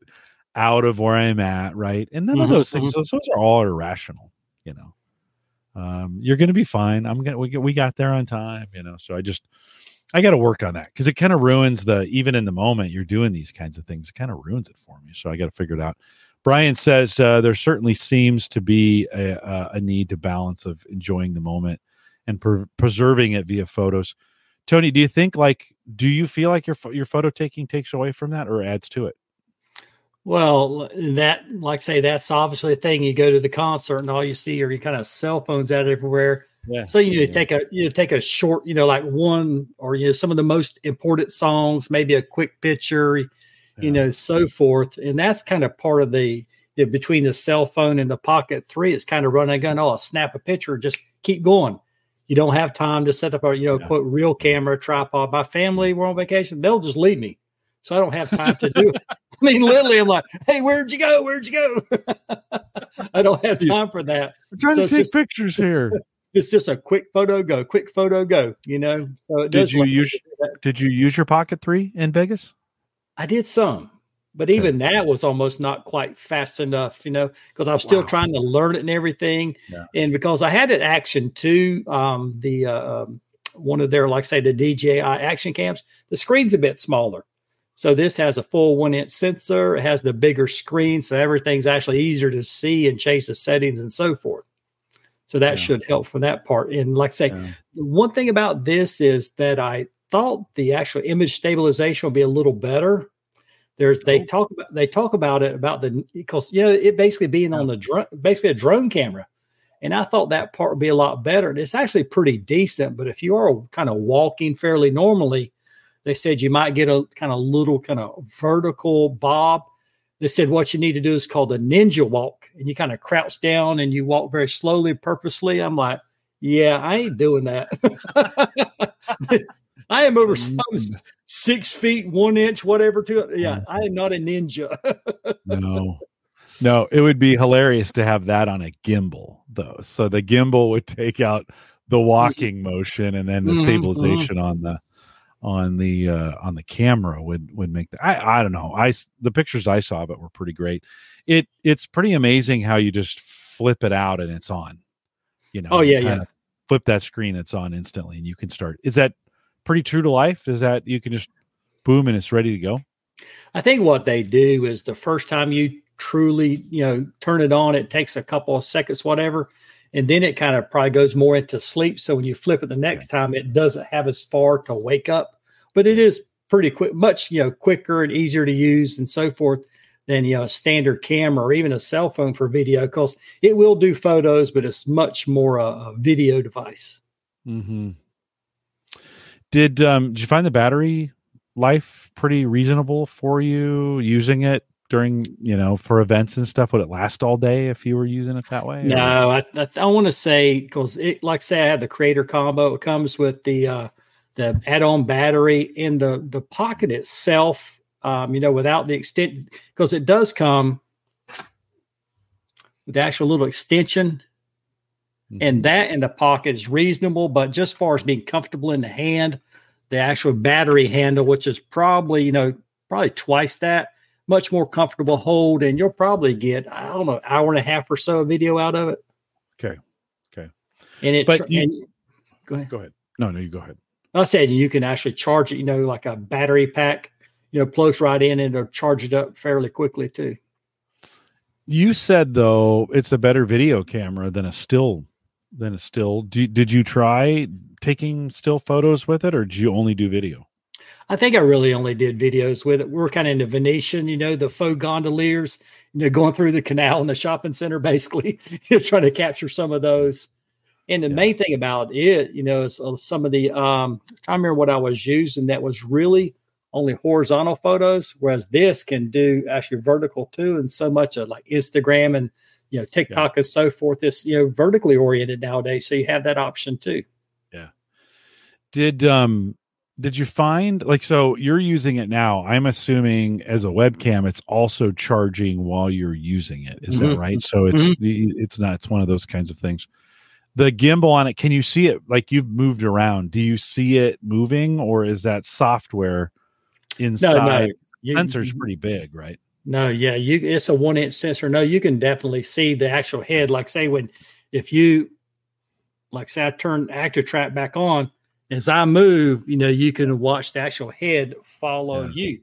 out of where I'm at. Right. And none of Mhm, those things. Those, those are all irrational. You know. Um, you're going to be fine. I'm gonna we get, we got there on time, you know. So I just I got to work on that because it kind of ruins the even in the moment you're doing these kinds of things, it kind of ruins it for me. So I got to figure it out. Brian says uh, there certainly seems to be a, a, need to balance of enjoying the moment and pre- preserving it via photos. Tony, do you think like do you feel like your your photo taking takes away from that or adds to it? Well, that, like say, that's obviously a thing. You go to the concert, and all you see are you kind of cell phones out everywhere. Yeah. So you Yeah. take a you take a short, you know, like one or you know some of the most important songs, maybe a quick picture, you know, so forth. And that's kind of part of the you know, between the cell phone and the pocket three. It's kind of running a gun. Oh, snap a picture, just keep going. You don't have time to set up a you know quote real camera tripod. My family we're on vacation; they'll just leave me, so I don't have time to do it. I mean, literally, I'm like, "Hey, where'd you go? Where'd you go?" I don't have time for that. I'm trying So to take just- pictures here. It's just a quick photo go, quick photo go. You know, so Did you use did you use your pocket three in Vegas? I did some, but even that was almost not quite fast enough, you know, because I was still Wow. trying to learn it and everything. Yeah. And because I had an action too, um, the uh, um, one of their, like say, the DJI action cams, the screen's a bit smaller. So this has a full one inch sensor. It has the bigger screen, so everything's actually easier to see and change the settings and so forth. So that Yeah. should help for that part. And like I say, Yeah. one thing about this is that I thought the actual image stabilization would be a little better. There's they Oh. talk about they talk about it about the because you know it basically being on the drone basically a drone camera, and I thought that part would be a lot better. And it's actually pretty decent. But if you are kind of walking fairly normally, they said you might get a kind of little kind of vertical bob. They said what you need to do is called a ninja walk, and you kind of crouch down and you walk very slowly and purposely. I'm like, yeah, I ain't doing that. I am over some six feet one inch, whatever. To it. Yeah, I am not a ninja. No. No, it would be hilarious to have that on a gimbal though. So the gimbal would take out the walking motion and then the Mhm, mhm. stabilization on the on the uh on the camera would would make that I I don't know. I the pictures I saw of it were pretty great. It it's pretty amazing how you just flip it out and it's on. You know. Oh, yeah, yeah. Flip that screen it's on instantly and you can start. Is that pretty true to life? Is that you can just boom and it's ready to go? I think what they do is the first time you truly, you know, turn it on. It takes a couple of seconds, whatever, and then it kind of probably goes more into sleep. So when you flip it the next time, it doesn't have as far to wake up, but it is pretty quick, much you know quicker and easier to use and so forth than you know a standard camera or even a cell phone for video because it will do photos, but it's much more a, a video device. Mm-hmm. Did um did you find the battery life pretty reasonable for you using it during you know for events and stuff? Would it last all day if you were using it that way? No, I I, I want to say because it like say I had the creator combo. It comes with the uh the add-on battery in the the pocket itself um, you know, without the extent, because it does come with the actual little extension, mm-hmm. and that in the pocket is reasonable. But just far as being comfortable in the hand, the actual battery handle, which is probably you know probably twice that, much more comfortable hold, and you'll probably get I don't know hour and a half or so of video out of it. Okay, okay, and it. But you, and, go ahead. Go ahead. No, no, you go ahead. I said you can actually charge it. You know, like a battery pack you know, plugs right in and it'll charge it up fairly quickly too. You said though it's a better video camera than a still than a still. Do, did you try taking still photos with it, or did you only do video? I think I really only did videos with it. We are kind of in the Venetian, you know, the faux gondoliers, you know, going through the canal in the shopping center, basically, trying to capture some of those. And the yeah. main thing about it, you know, is uh, some of the um, I remember what I was using that was really only horizontal photos, whereas this can do actually vertical too. And so much of like Instagram and you know TikTok yeah. and so forth is you know vertically oriented nowadays. So you have that option too. Yeah. Did um did you find like so you're using it now? I'm assuming as a webcam, it's also charging while you're using it. Is mm-hmm. that right? So it's mm-hmm. it's not it's one of those kinds of things the gimbal on it can you see it like you've moved around do you see it moving or is that software inside. No, no. You, sensor's pretty big, right? No, yeah, you it's a one inch sensor. No, you can definitely see the actual head. Like say when if you like say I turn active track back on, as I move, you know, you can watch the actual head follow yeah.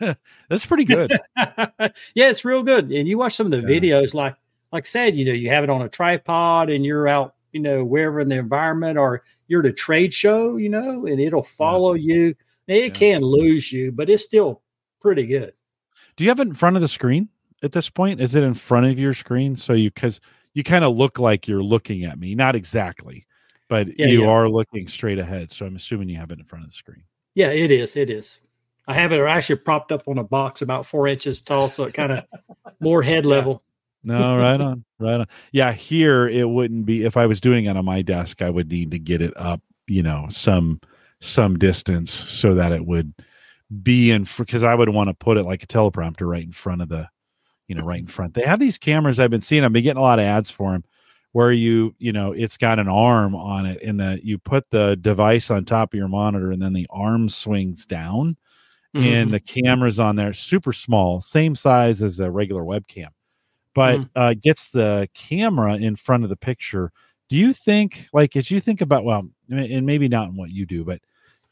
you. That's pretty good. yeah, it's real good. And you watch some of the yeah. videos, like like I said, you know, you have it on a tripod and you're out, you know, wherever in the environment, or you're at a trade show, you know, and it'll follow yeah. you it can lose you, but it's still pretty good. Do you have it in front of the screen at this point? Is it in front of your screen? So you because you kind of look like you're looking at me, not exactly, but yeah, you yeah. are looking straight ahead. So I'm assuming you have it in front of the screen. Yeah, it is. It is. I have it actually propped up on a box about four inches tall, so it kind of more head level. No, right on, right on. Yeah, here it wouldn't be if I was doing it on my desk. I would need to get it up, you know, some some distance so that it would be in because I would want to put it like a teleprompter right in front of the, you know, right in front. They have these cameras I've been seeing. I've been getting a lot of ads for them where you, you know, it's got an arm on it and that you put the device on top of your monitor and then the arm swings down mm-hmm. and the camera's on there, super small, same size as a regular webcam, but mm-hmm. uh, gets the camera in front of the picture. Do you think, like, as you think about, well, and maybe not in what you do, but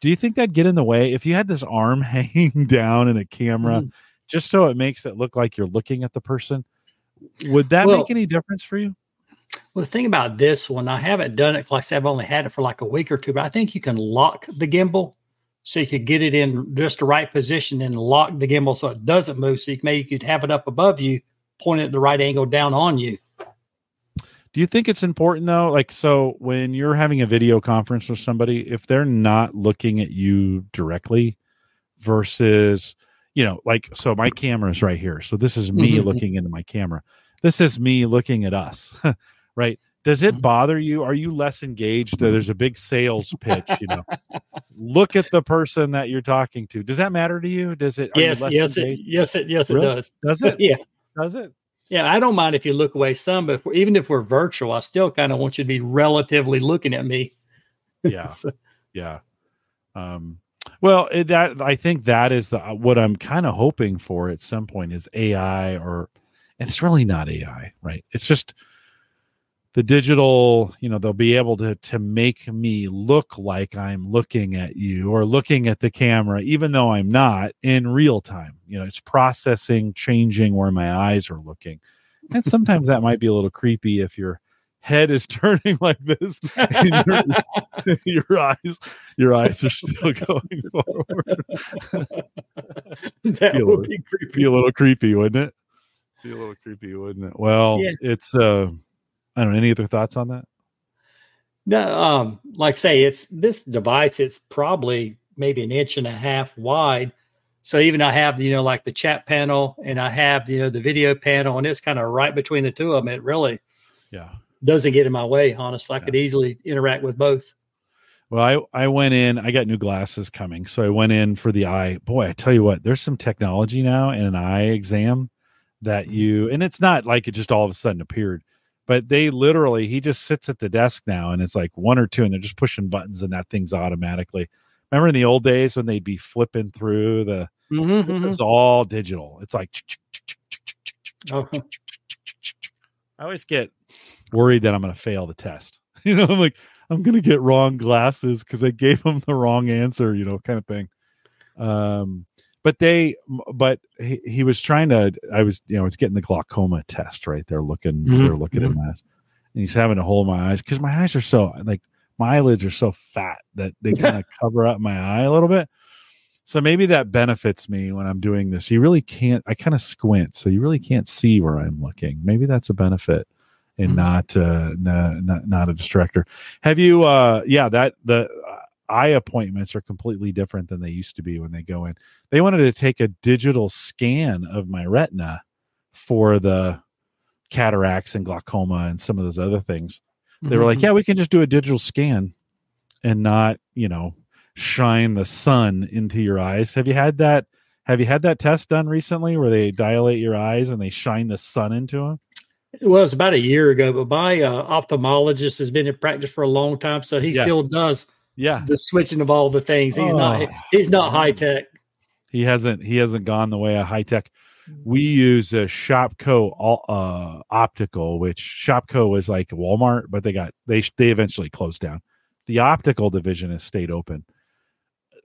do you think that'd get in the way if you had this arm hanging down in a camera mm. just so it makes it look like you're looking at the person? Would that well, make any difference for you? Well, the thing about this one, I haven't done it. Like I said, I've only had it for like a week or two, but I think you can lock the gimbal so you could get it in just the right position and lock the gimbal so it doesn't move. So you can, maybe you could have it up above you, point it at the right angle down on you. Do you think it's important though? Like, so when you're having a video conference with somebody, if they're not looking at you directly versus, you know, like, so my camera is right here. So this is me mm-hmm. looking into my camera. This is me looking at us, right? Does it mm-hmm. bother you? Are you less engaged? There's a big sales pitch, you know. Look at the person that you're talking to. Does that matter to you? Does it? Yes, yes, it, yes, it, yes, really? it does. Does it? yeah. Does it? Yeah, I don't mind if you look away some, but if even if we're virtual, I still kind of want you to be relatively looking at me. Yeah, so. yeah. Um, well, it, that I think that is the what I'm kind of hoping for at some point is AI, or it's really not AI, right? It's just the digital you know they'll be able to to make me look like i'm looking at you or looking at the camera even though i'm not in real time. You know it's processing changing where my eyes are looking. And sometimes that might be a little creepy if your head is turning like this and your, your eyes your eyes are still going forward. That Be would little- be be creepy. a little creepy wouldn't it? Be a little creepy wouldn't it? Well Yeah. it's uh i don't know any other thoughts on that No, um, like say it's this device. It's probably maybe an inch and a half wide. So even I have you know like the chat panel and I have you know the video panel and it's kind of right between the two of them. It really yeah doesn't get in my way. Honestly, I could easily interact with both. Well, I I went in. I got new glasses coming, so I went in for the eye. Boy, I tell you what, there's some technology now in an eye exam that you, and it's not like it just all of a sudden appeared, but they literally he just sits at the desk now, and it's like one or two, and they're just pushing buttons, and that thing's automatically. Remember in the old days when they'd be flipping through the? Mm-hmm, This is all digital. It's like. Oh. I always get worried that I'm going to fail the test. You know, I'm like, I'm going to get wrong glasses because I gave them the wrong answer, you know, kind of thing. Um, but they, but he, he was trying to, I was, you know, I was getting the glaucoma test, right? They're looking, Mhm, they're looking at my eyes. And he's having to hold my eyes because my eyes are so, like, my eyelids are so fat that they kind of cover up my eye a little bit. So maybe that benefits me when I'm doing this. You really can't, I kind of squint, so you really can't see where I'm looking. Maybe that's a benefit and Mhm. not, uh, not, not, not a distractor. Have you, uh, yeah, that the eye appointments are completely different than they used to be when they go in. They wanted to take a digital scan of my retina for the cataracts and glaucoma and some of those other things they were like, Mhm. yeah, we can just do a digital scan and not, you know, shine the sun into your eyes. Have you had that? Have you had that test done recently where they dilate your eyes and they shine the sun into them? It was about a year ago, but my uh, ophthalmologist has been in practice for a long time, so he Yeah. still does Yeah, the switching of all the things. He's not Oh. he's not high tech. he hasn't. He hasn't gone the way of high tech. We use a ShopKo all- uh, optical, which ShopKo was like Walmart, but they got they they eventually closed down. The optical division has stayed open.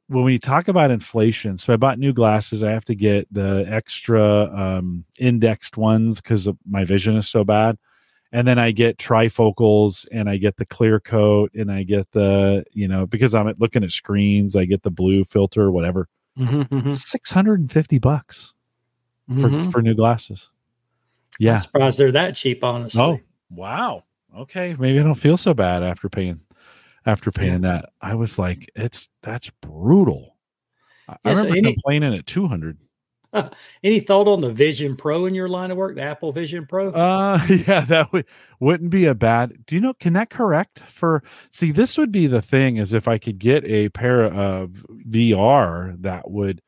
When we talk about inflation, so I bought new glasses. I have to get the extra um, indexed ones because my vision is so bad, and then I get trifocals and I get the clear coat and I get the you know because I'm looking at screens, I get the blue filter, whatever. Mm-hmm, Six hundred and fifty bucks for, for new glasses. Yeah. I'm surprised they're that cheap, honestly. Oh, wow. Okay, maybe I don't feel so bad after paying after paying that. I was like, it's that's brutal. I, I Yeah, so remember any- complaining at two hundred. Any thought on the Vision Pro in your line of work, the Apple Vision Pro? Uh, yeah, that would wouldn't be a bad. Do you know? Can that correct for? See, this would be the thing is if I could get a pair of VR that would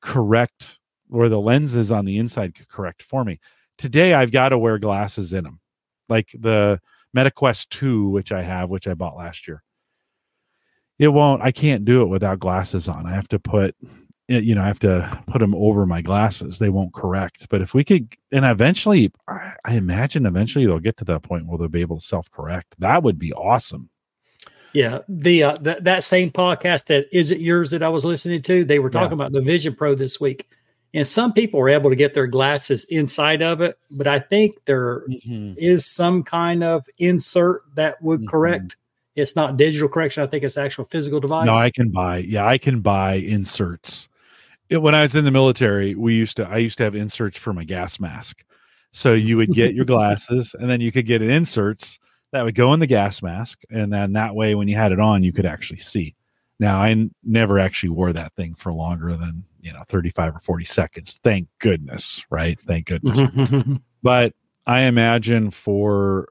correct where the lenses on the inside could correct for me. Today, I've got to wear glasses in them, like the MetaQuest Two, which I have, which I bought last year. It won't. I can't do it without glasses on. I have to put you know, I have to put them over my glasses. They won't correct. But if we could, and eventually, I, imagine eventually they'll get to that point where they'll be able to self correct. That would be awesome. Yeah, the uh, that that same podcast that is it yours that I was listening to, they were talking about the Vision Pro this week, and some people were able to get their glasses inside of it, but I think there is some kind of insert that would Mhm. correct. It's not digital correction. I think it's actual physical device. No, I can buy. Yeah, I can buy inserts. It- when I was in the military, we used to. I used to have inserts for my gas mask. So you would get your glasses, and then you could get an inserts that would go in the gas mask, and then that way, when you had it on, you could actually see. Now, I n- never actually wore that thing for longer than you know thirty five or forty seconds. Thank goodness, right? Thank goodness. But I imagine for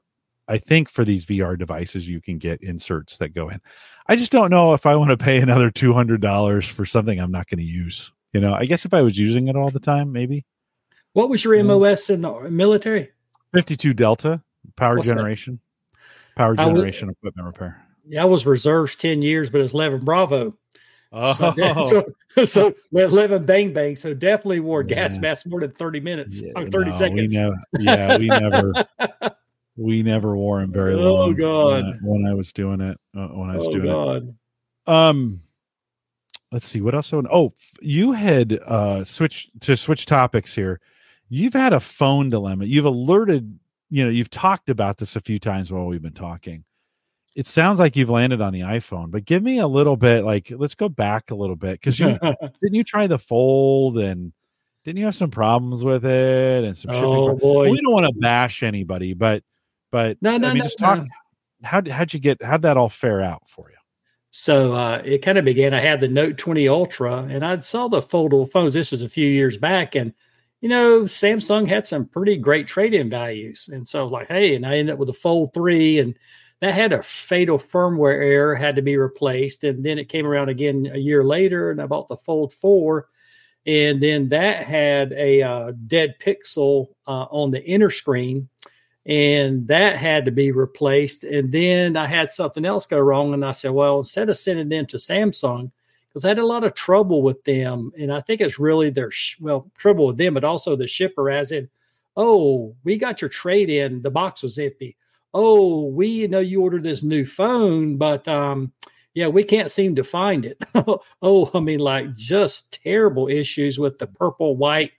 I think for these VR devices you can get inserts that go in. I just don't know if I want to pay another two hundred dollars for something I'm not going to use. You know, I guess if I was using it all the time, maybe what was your MOS in the military? fifty two Delta power What's that? generation, power I would- generation equipment repair. Yeah, I was reserves ten years, but it's eleven Bravo. Oh, So, so, so eleven bang bang. So definitely wore gas Yeah. mask more than thirty minutes Yeah, or thirty no, seconds. We never, yeah, we never. We never wore them very long. Oh. God. When I, when I was doing it. Uh, when I was Oh doing God. it. Um, let's see what else. Oh, you had uh switch to switch topics here. You've had a phone dilemma. You've alerted. You know, you've talked about this a few times while we've been talking. It sounds like you've landed on the iPhone, but give me a little bit. Like, let's go back a little bit because you didn't you try the fold and didn't you have some problems with it and some oh boy. we don't want to bash anybody, but but No, no, I mean, no, just talk. no. How how'd you get? How'd that all fare out for you? So uh, it kind of began. I had the Note 20 Ultra, and I saw the foldable phones. This was a few years back, and you know, Samsung had some pretty great trade-in values, and so I was like, hey, and I ended up with a Fold Three, and that had a fatal firmware error, had to be replaced, and then it came around again a year later, and I bought the Fold Four, and then that had a uh, dead pixel uh, on the inner screen and that had to be replaced. And then I had something else go wrong, and I said, well, instead of sending it into Samsung, because I had a lot of trouble with them, and I think it's really their sh- well trouble with them, but also the shipper, as in, oh, we got your trade in, the box was empty. Oh, we know you ordered this new phone, but um, yeah, we can't seem to find it. oh, I mean, like just terrible issues with the purple, white,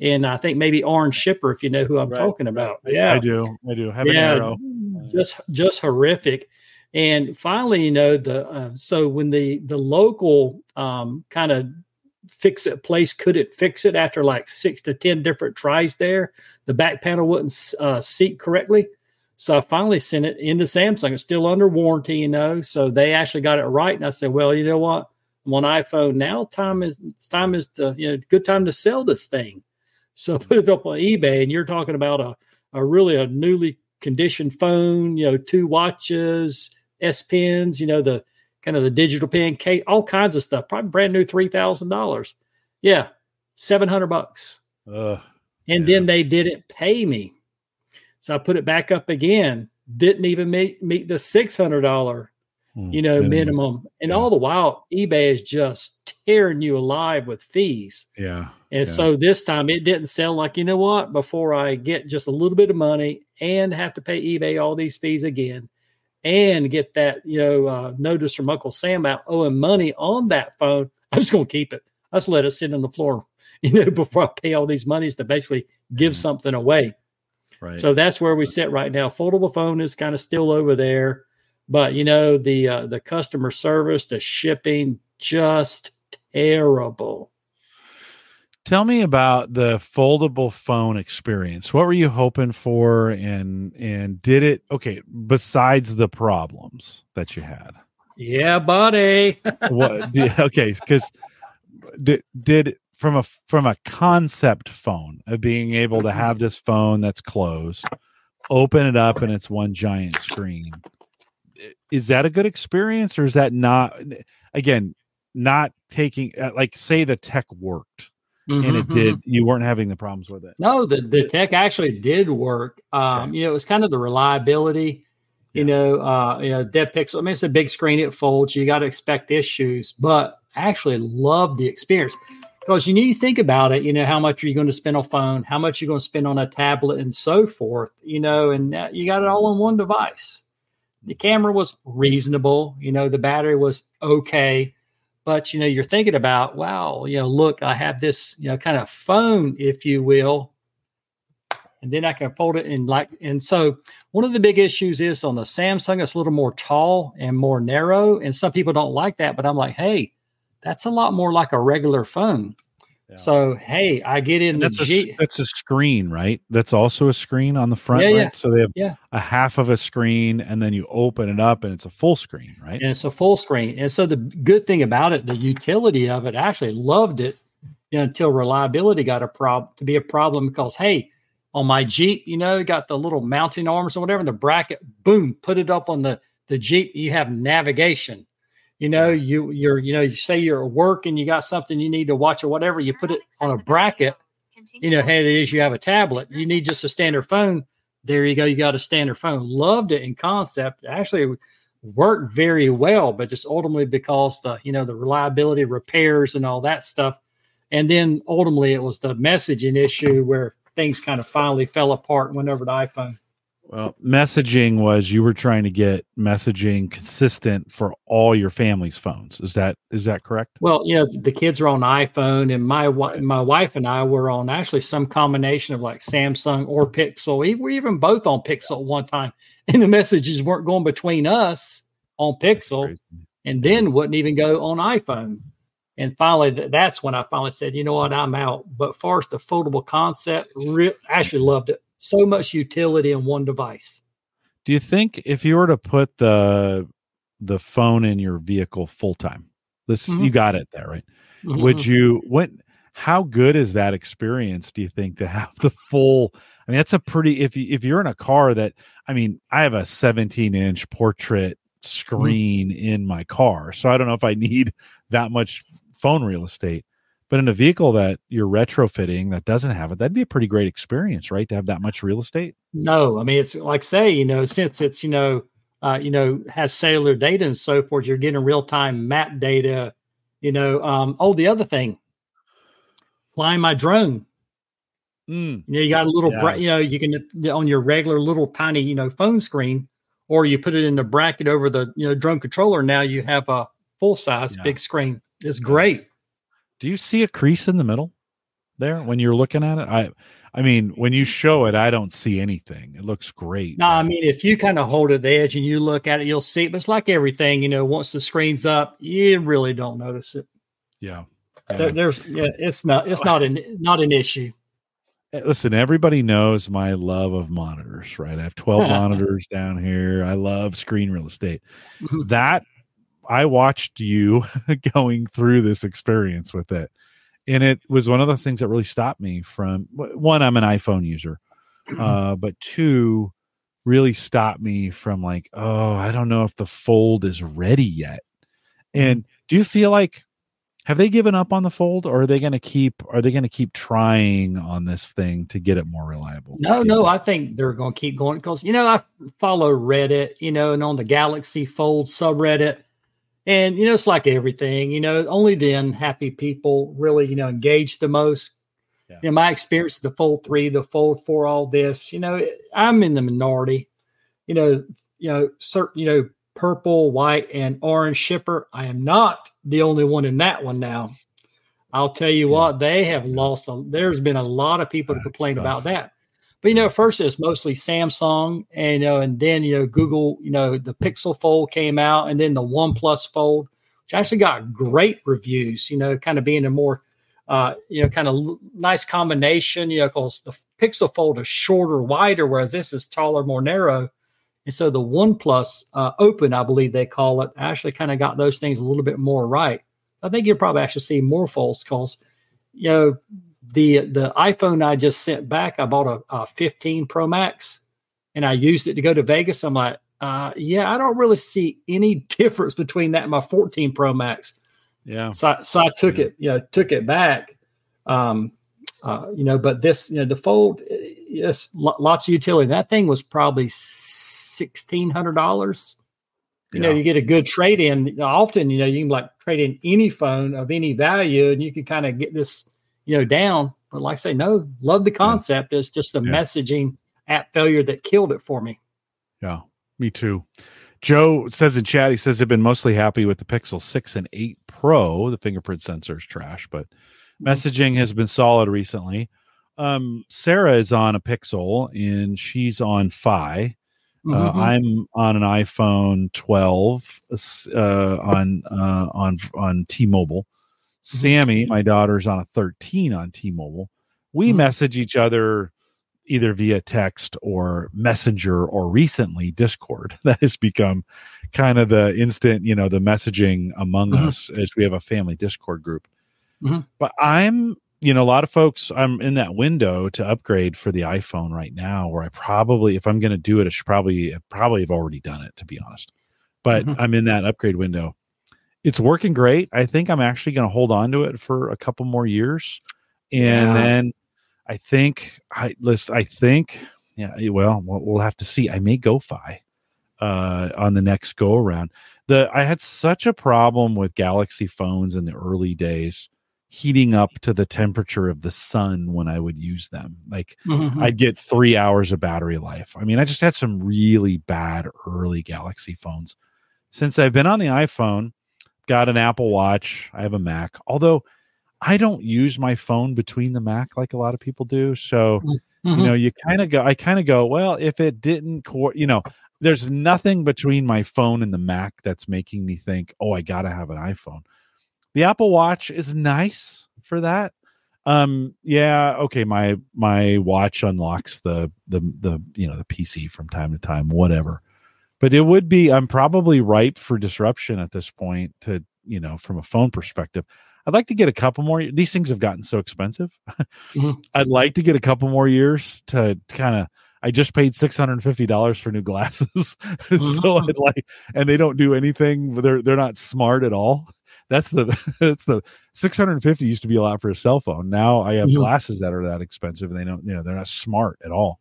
and I think maybe orange shipper, if you know who I'm Right, talking about. I- yeah, I do. I do. Have an Yeah. arrow. just just horrific and finally you know the uh, so when the the local um kind of fix it place couldn't fix it after like six to ten different tries there the back panel wouldn't uh, seat correctly so i finally sent it into samsung it's still under warranty you know so they actually got it right and i said well you know what i'm on iphone now time is time is to you know good time to sell this thing so I put it up on ebay and you're talking about a a really a newly conditioned phone, you know, two watches, S pens, you know, the kind of the digital pen, case, all kinds of stuff. Probably brand new three thousand dollars. Yeah, seven hundred bucks. Ugh. And Yeah. then they didn't pay me, so I put it back up again. Didn't even meet meet the six hundred dollar, Hmm. you know, Minimum. minimum. And Yeah. all the while, eBay is just tearing you alive with fees. Yeah. And Yeah. so this time it didn't sell like, you know what, before I get just a little bit of money and have to pay eBay all these fees again and get that, you know, uh, notice from Uncle Sam out owing money on that phone, I'm just going to keep it. I just let it sit on the floor, you know, before I pay all these monies to basically give Mhm. something away. Right. So that's where we sit right now. Foldable phone is kind of still over there, but you know the uh, the customer service, the shipping, just terrible. Tell me about the foldable phone experience. What were you hoping for and and did it okay, besides the problems that you had? Yeah, buddy. What did, okay, cuz did, did from a from a concept phone of being able to have this phone that's closed, open it up and it's one giant screen. Is that a good experience or is that not again not taking uh, like say the tech worked and it did mhm. you weren't having the problems with it No, the, the tech actually did work. Um, You know, it was kind of the reliability. You know, uh, you know, dead pixel. I mean, it's a big screen; it folds. You got to expect issues, but I actually love the experience because you need to think about it. You know, how much are you going to spend on a phone? How much you're you going to spend on a tablet, and so forth. You know, and that, you got it all on one device. The camera was reasonable. You know, the battery was okay but you know you're thinking about wow you know look i have this you know kind of phone if you will and then i can fold it in like and so one of the big issues is on the samsung it's a little more tall and more narrow and some people don't like that but i'm like hey that's a lot more like a regular phone Yeah. so hey i get in And the that's that's a screen right that's also a screen on the front Yeah, right yeah. so they have Yeah. a half of a screen and then you open it up and it's a full screen right and it's a full screen. And so the good thing about it, the utility of it, I actually loved it you know, until reliability got a problem to be a problem because hey, on my Jeep, you know, got the little mounting arms or whatever, and the bracket, boom, put it up on the the Jeep. You have navigation. You know, you you're you know, you say you're at work and you got something you need to watch or whatever, you put it on a bracket. You know, hey, it is you have a tablet. You need just a standard phone. There you go. You got a standard phone. Loved it in concept. Actually, worked very well, but just ultimately because the you know the reliability, repairs, and all that stuff, and then ultimately it was the messaging issue where things kind of finally fell apart. and Went over to iPhone. Well, messaging was you were trying to get messaging consistent for all your family's phones. Is that is that correct? Well, you know, the kids are on iPhone, and my my wife and I were on actually some combination of like Samsung or Pixel. We were even both on Pixel one time, and the messages weren't going between us on Pixel, and then wouldn't even go on iPhone. And finally, that's when I finally said, you know what, I'm out. But first, the foldable concept, re- actually loved it so much utility in one device. Do you think if you were to put the the phone in your vehicle full time, this mm-hmm. you got it there, right? Mm-hmm. Would you when how good is that experience do you think to have the full I mean that's a pretty if you if you're in a car that I mean I have a 17 inch portrait mm-hmm. screen mm-hmm. in my car so I don't know if I need that much phone real estate but in a vehicle that you're retrofitting that doesn't have it, that'd be a pretty great experience, right? To have that much real estate. No, I mean it's like say, you know, since it's you know, uh, you know, has cellular data and so forth, you're getting real time map data. You know, um, oh, the other thing, flying my drone. Mm. You know, you got a little, yeah. bra- you know, you can on your regular little tiny, you know, phone screen, or you put it in the bracket over the you know drone controller. Now you have a full size yeah. big screen. It's great. Do you see a crease in the middle there when you're looking at it? I I mean, when you show it, I don't see anything. It looks great. No, I mean, if you kind of hold it the edge and you look at it, you'll see it. But it's like everything, you know, once the screen's up, you really don't notice it. Yeah. yeah. there's yeah, it's not it's not an not an issue. Listen, everybody knows my love of monitors, right? I have 12 monitors down here. I love screen real estate. That I watched you going through this experience with it. And it was one of those things that really stopped me from one, I'm an iPhone user. Uh, but two, really stopped me from like, oh, I don't know if the fold is ready yet. And do you feel like have they given up on the fold or are they going to keep are they going to keep trying on this thing to get it more reliable no no i think they're going to keep going because you know i follow reddit you know and on the galaxy fold subreddit and, you know, it's like everything, you know, only then happy people really, you know, engage the most. Yeah. You know, my experience, the Fold three, the Fold four, all this, you know, I'm in the minority. You know, you know, certain, you know, purple, white, and orange shipper. I am not the only one in that one now. I'll tell you yeah. what, they have lost. A, there's been a lot of people to complain about that. But you know, first it's mostly Samsung, and you know, and then you know, Google, you know, the Pixel Fold came out, and then the OnePlus Fold, which actually got great reviews. You know, kind of being a more, uh, you know, kind of nice combination. You know, because the Pixel Fold is shorter, wider, whereas this is taller, more narrow. And so the OnePlus uh, Open, I believe they call it, actually kind of got those things a little bit more right. I think you'll probably actually see more folds because, you know, the the iPhone I just sent back, I bought a, a 15 Pro Max, and I used it to go to Vegas. I'm like, uh, yeah, I don't really see any difference between that and my 14 Pro Max. Yeah. So I, so I took yeah. it, you know, took it back. Um, uh, you know, but this, you know, the fold, yes, lots of utility. That thing was probably sixteen hundred dollars. You yeah. know, you get a good trade in. Often, you know, you can like trade in any phone of any value, and you can kind of get this you know, down. But like I say, no, love the concept. Yeah. It's just the yeah. messaging at failure that killed it for me. Yeah, me too. Joe says in chat, he says they've been mostly happy with the Pixel 6 and 8 Pro. The fingerprint sensor is trash, but mm-hmm. messaging has been solid recently. Um, Sarah is on a Pixel and she's on Fi. Uh, mm-hmm. I'm on an iPhone 12 uh, on uh, on on T-Mobile. Sammy, my daughter's on a 13 on T-Mobile. We mm-hmm. message each other either via text or messenger or recently discord that has become kind of the instant you know the messaging among mm-hmm. us as we have a family discord group mm-hmm. but i'm you know a lot of folks i'm in that window to upgrade for the iphone right now where i probably if i'm going to do it i should probably probably have already done it to be honest but mm-hmm. i'm in that upgrade window it's working great. I think I'm actually going to hold on to it for a couple more years, and yeah. then I think I list. I think yeah. Well, we'll have to see. I may go fi uh, on the next go around. The I had such a problem with Galaxy phones in the early days heating up to the temperature of the sun when I would use them. Like Mhm. I'd get three hours of battery life. I mean, I just had some really bad early Galaxy phones. Since I've been on the iPhone, got an Apple Watch, I have a Mac. Although I don't use my phone between the Mac like a lot of people do. So, Mhm. you know, you kind of go, I kind of go, well, if it didn't, co- you know, there's nothing between my phone and the Mac that's making me think, oh, I got to have an iPhone. The Apple Watch is nice for that. Um, yeah, okay, my my watch unlocks the the the you know the PC from time to time, whatever. But it would be I'm probably ripe for disruption at this point to, you know, from a phone perspective. I'd like to get a couple more these things have gotten so expensive. Mhm. I'd like to get a couple more years to kind of I just paid six hundred and fifty dollars for new glasses, so I'd like, and they don't do anything. They're they're not smart at all. That's the that's the six hundred and fifty used to be a lot for a cell phone. Now I have Mhm. glasses that are that expensive, and they don't you know they're not smart at all.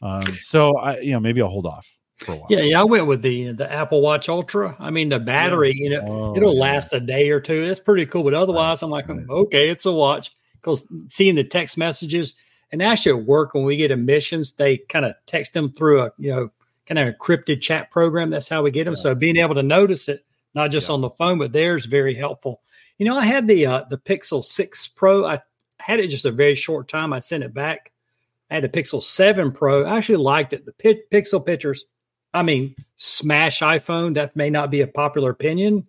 Um, so I you know maybe I'll hold off for a while. Yeah, yeah, I went with the the Apple Watch Ultra. I mean, the battery, you know, Oh, it'll yeah. last a day or two. It's pretty cool. But otherwise, I'm like, right. okay, it's a watch. Because seeing the text messages and actually at work when we get emissions, they kind of text them through a you know kind of encrypted chat program. That's how we get them. Yeah. So being able to notice it not just Yeah. on the phone, but there is very helpful. You know, I had the uh, the Pixel Six Pro. I had it just a very short time. I sent it back. I had a Pixel Seven Pro. I actually liked it. The pi- Pixel pictures. I mean, smash iPhone. That may not be a popular opinion,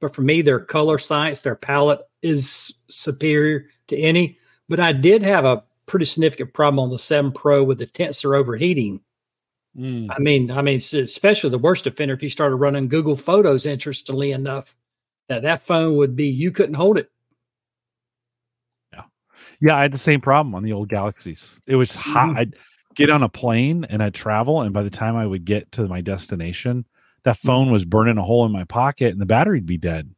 but for me, their color science, their palette is superior to any. But I did have a pretty significant problem on the 7 Pro with the tensor overheating. Mm. I mean, I mean, especially the worst offender if you started running Google Photos interestingly enough. Now that phone would be you couldn't hold it. Yeah, yeah, I had the same problem on the old Galaxies. It was hot. Mhm. Get on a plane and I'd travel, and by the time I would get to my destination, that Hmm. phone was burning a hole in my pocket, and the battery'd be dead.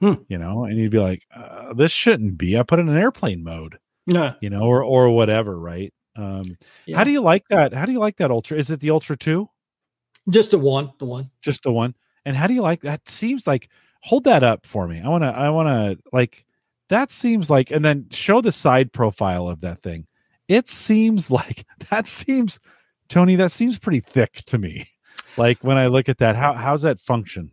Hmm. You know, and you'd be like, uh, "This shouldn't be." I put it in airplane mode, No. you know, or or whatever, right? Um, How do you like that? How do you like that Ultra? Is it the Ultra Two? just the one, the one. Just the one? And how do you like that? Seems like hold that up for me. I want to. I want to like. That seems like, and then show the side profile of that thing. It seems like that seems, Tony. That seems pretty thick to me. Like when I look at that, how how's that function?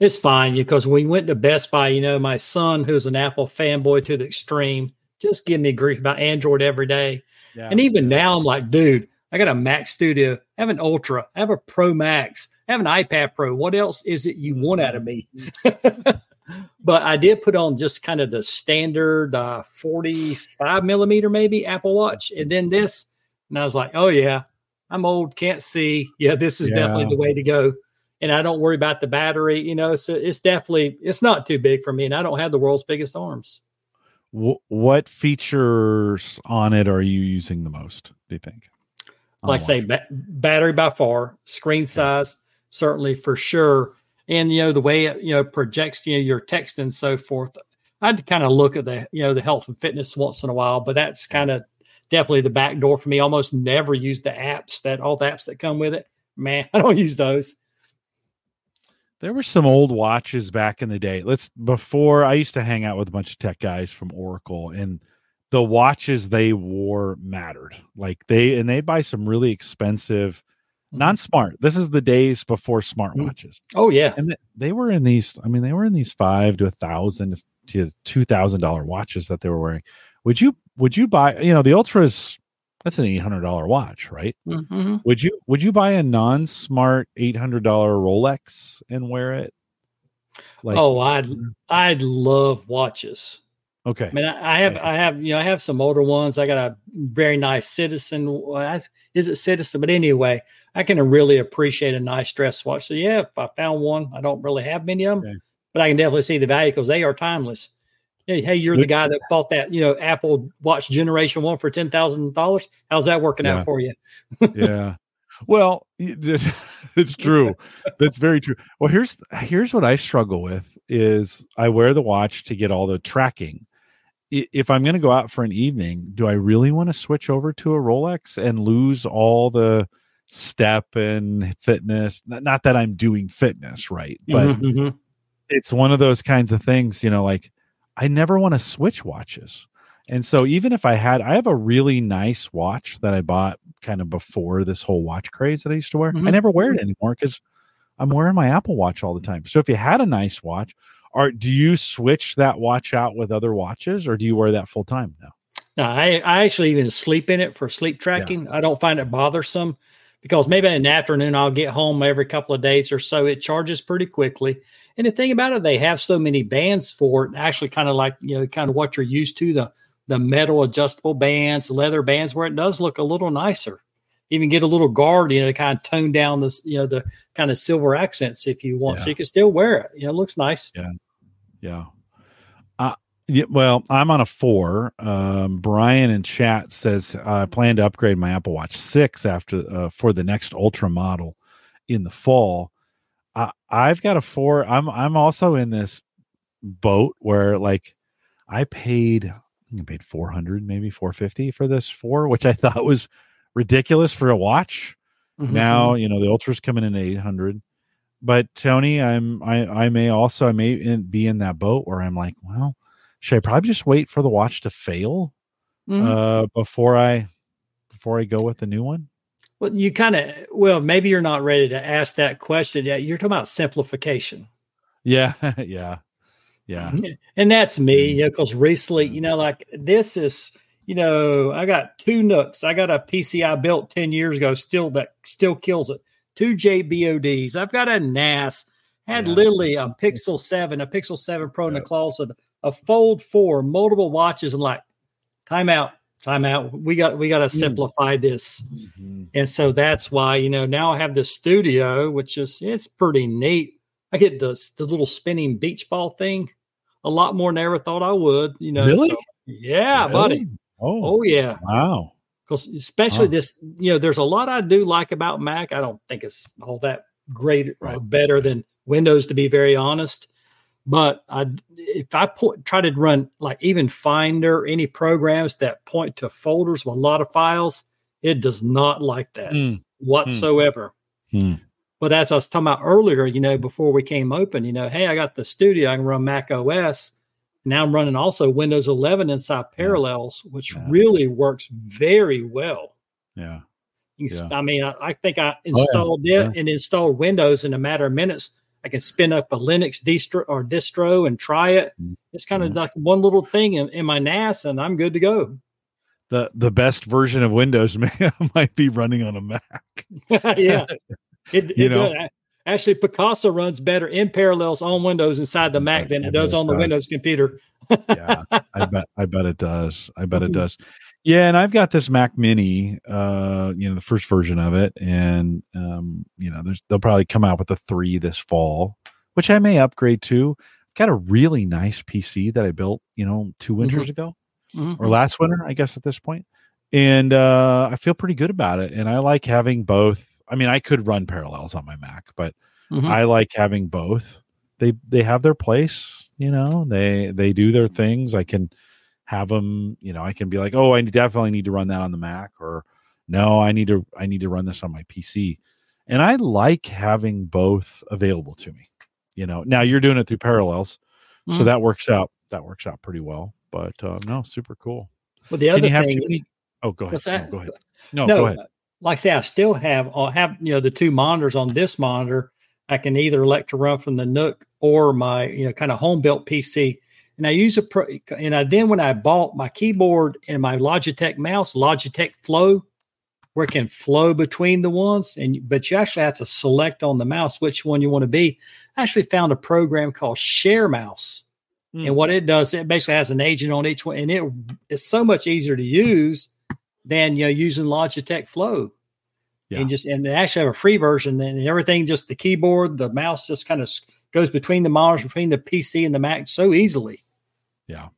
It's fine because we went to Best Buy. You know, my son, who's an Apple fanboy to the extreme, just give me grief about Android every day. Yeah. And even now, I'm like, dude, I got a Mac Studio, I have an Ultra, I have a Pro Max, I have an iPad Pro. What else is it you want out of me? Mm-hmm. but I did put on just kind of the standard uh, 45 millimeter, maybe Apple Watch, and then this, and I was like, oh yeah, I'm old, can't see. Yeah, this is definitely the way to go. And I don't worry about the battery, you know. So it's definitely it's not too big for me, and I don't have the world's biggest arms. What features on it are you using the most? Do you think? Like I say, ba- battery by far, screen size certainly for sure, and you know the way it you know projects you know your text and so forth. I'd kind of look at the you know the health and fitness once in a while, but that's kind of definitely the back door for me. Almost never use the apps that all the apps that come with it. Man, I don't use those. There were some old watches back in the day. Let's before I used to hang out with a bunch of tech guys from Oracle and the watches they wore mattered. Like they and they buy some really expensive Mm-hmm. non-smart. This is the days before mm-hmm. smartwatches. Oh yeah, And they were in these I mean they were in these 5 to a 1000 to 2000 dollar watches that they were wearing. Would you would you buy, you know, the Ultras that's an $800 watch, right? Mhm. Would you would you buy a non-smart eight hundred dollar Rolex and wear it? Like oh, I'd mm. I'd love watches. Okay, I mean, I, I have, Okay. I have, you know, I have some older ones. I got a very nice Citizen. Is it Citizen? But anyway, I can really appreciate a nice dress watch. So yeah, if I found one, I don't really have many of them, Okay. but I can definitely see the value because they are timeless. Hey, hey, you're the guy that bought that, you know, Apple Watch Generation One for ten thousand dollars. How's that working Yeah. out for you? yeah. Well, it's true. That's very true. Well, here's here's what I struggle with is I wear the watch to get all the tracking. If I'm going to go out for an evening, do I really want to switch over to a Rolex and lose all the step and fitness? Not that I'm doing fitness, right? But Mhm, mhm. it's one of those kinds of things, you know, like I never want to switch watches. And so even if I had, I have a really nice watch that I bought kind of before this whole watch craze that I used to wear. Mhm. I never wear it anymore because I'm wearing my Apple Watch all the time. So if you had a nice watch, or do you switch that watch out with other watches, or do you wear that full time now? No, I, I actually even sleep in it for sleep tracking. I don't find it bothersome because maybe in the afternoon I'll get home every couple of days or so. It charges pretty quickly. And the thing about it, they have so many bands for it. Actually, kind of like you know, kind of what you're used to the the metal adjustable bands, leather bands, where it does look a little nicer. Even get a little guard, you know, to kind of tone down this, you know, the kind of silver accents if you want. So you can still wear it. You know, it looks nice. Yeah. Uh, yeah, well, I'm on a four. Um, Brian in chat says I plan to upgrade my Apple Watch six after uh, for the next Ultra model in the fall. I, I've got a four. I'm I'm also in this boat where like I paid I think I paid 400 maybe 450 for this four, which I thought was ridiculous for a watch Mhm. now you know the ultra's coming in at 800 but tony i'm i i may also i may in, be in that boat where i'm like well should i probably just wait for the watch to fail Mhm. uh before i before i go with the new one Well, you kind of well, maybe you're not ready to ask that question yet. You're talking about simplification, yeah yeah yeah and that's me. Mm. You know, because recently, you know, like this is, you know, I got two NUCs. I got a PCI built ten years ago, still that still kills it. Two JBODs. I've got a NAS. Had Yeah. literally a Pixel Seven, a Pixel Seven Pro in the closet, a Fold Four, multiple watches, and like, time out, time out. We got we got to Mm. simplify this. Mhm. And so that's why, you know, now I have the studio, which is it's pretty neat. I get the the little spinning beach ball thing a lot more than I ever thought I would. You know, Really? so- yeah, buddy. Oh, Oh yeah. wow Because especially Wow. this, you know, there's a lot I do like about Mac. I don't think it's all that great or Right. better than Windows, to be very honest. But I, if I put, try to run like even Finder, any programs that point to folders with a lot of files, it does not like that Mm, whatsoever. Hmm. But as I was talking about earlier, you know, before we came open, you know, hey, I got the studio, I can run Mac OS. Now I'm running also Windows 11 inside Parallels, which Yeah. really works very well. yeah You can, sp- Yeah. I mean, I, I think I yeah. installed it Yeah. and installed Windows in a matter of minutes. I can spin up a Linux distro or distro and try it. Mhm. It's kind of like one little thing in, in my NAS, and I'm good to go. the the best version of windows may, might be running on a mac yeah, it, You it know? does. Actually Picasa runs better in Parallels on Windows inside the Mac than it does on the. Windows computer. yeah i bet i bet it does i bet it does yeah and i've got this mac mini uh you know the first version of it and um you know there's they'll probably come out with a three this fall which i may upgrade to i've got a really nice pc that i built you know two winters ago Mhm. or last winter i guess at this point and uh i feel pretty good about it and i like having both i mean i could run parallels on my mac but Mhm. I like having both. They they have their place, you know. They they do their things. I can have them, you know. I can be like, oh, I definitely need to run that on the Mac, or no, I need to I need to run this on my PC. And I like having both available to me. You know. Now you're doing it through Parallels, so Mhm. that works out. That works out pretty well. But uh, no, super cool. But the other you have thing, many? Oh, go ahead. No, go ahead. No, no, go ahead. Like I say, I still have uh, have you know the two monitors on this monitor. I can either elect to run from the NUC or my you know kind of home built PC, and I use a pro. And I then when I bought my keyboard and my Logitech mouse, Logitech Flow, where it can flow between the ones, and but you actually have to select on the mouse which one you want to be. I actually found a program called ShareMouse. Mm. And what it does, it basically has an agent on each one, and it is so much easier to use than you know using Logitech Flow. Yeah. And just and they actually have a free version, and everything just the keyboard, the mouse just kind of goes between the monitors, between the PC and the Mac so easily. Yeah.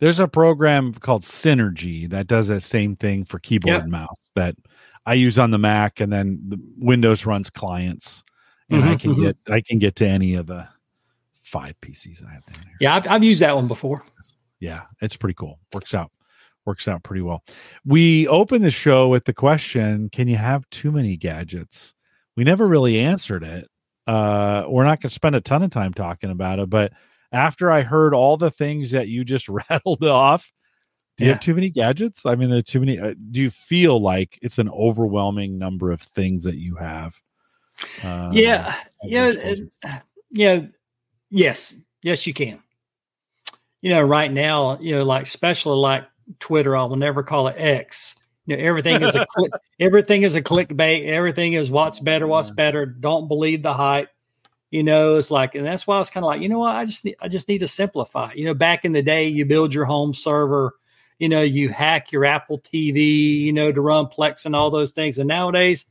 There's a program called Synergy that does that same thing for keyboard Yeah. and mouse that I use on the Mac and then the Windows runs clients and I Mhm, can mhm. get I can get to any of the five PCs I have down here. Yeah, I've, I've used that one before. Yeah, it's pretty cool. Works out. Works out pretty well. We opened the show with the question, can you have too many gadgets? We never really answered it. Uh we're not going to spend a ton of time talking about it, but after I heard all the things that you just rattled off, do you Yeah. have too many gadgets? I mean, there are too many. Uh, do you feel like it's an overwhelming number of things that you have? Uh, yeah, yeah, your disposal? it- yeah, yes, yes, you can. You know, right now, you know, like especially like Twitter, I will never call it X. You know, everything is a click, everything is a clickbait. Everything is what's better, what's better. Don't believe the hype. You know, it's like, and that's why I was kind of like, you know what, I just need, I just need to simplify. You know, back in the day, you build your home server. You know, you hack your Apple TV. You know, to run Plex and all those things. And nowadays,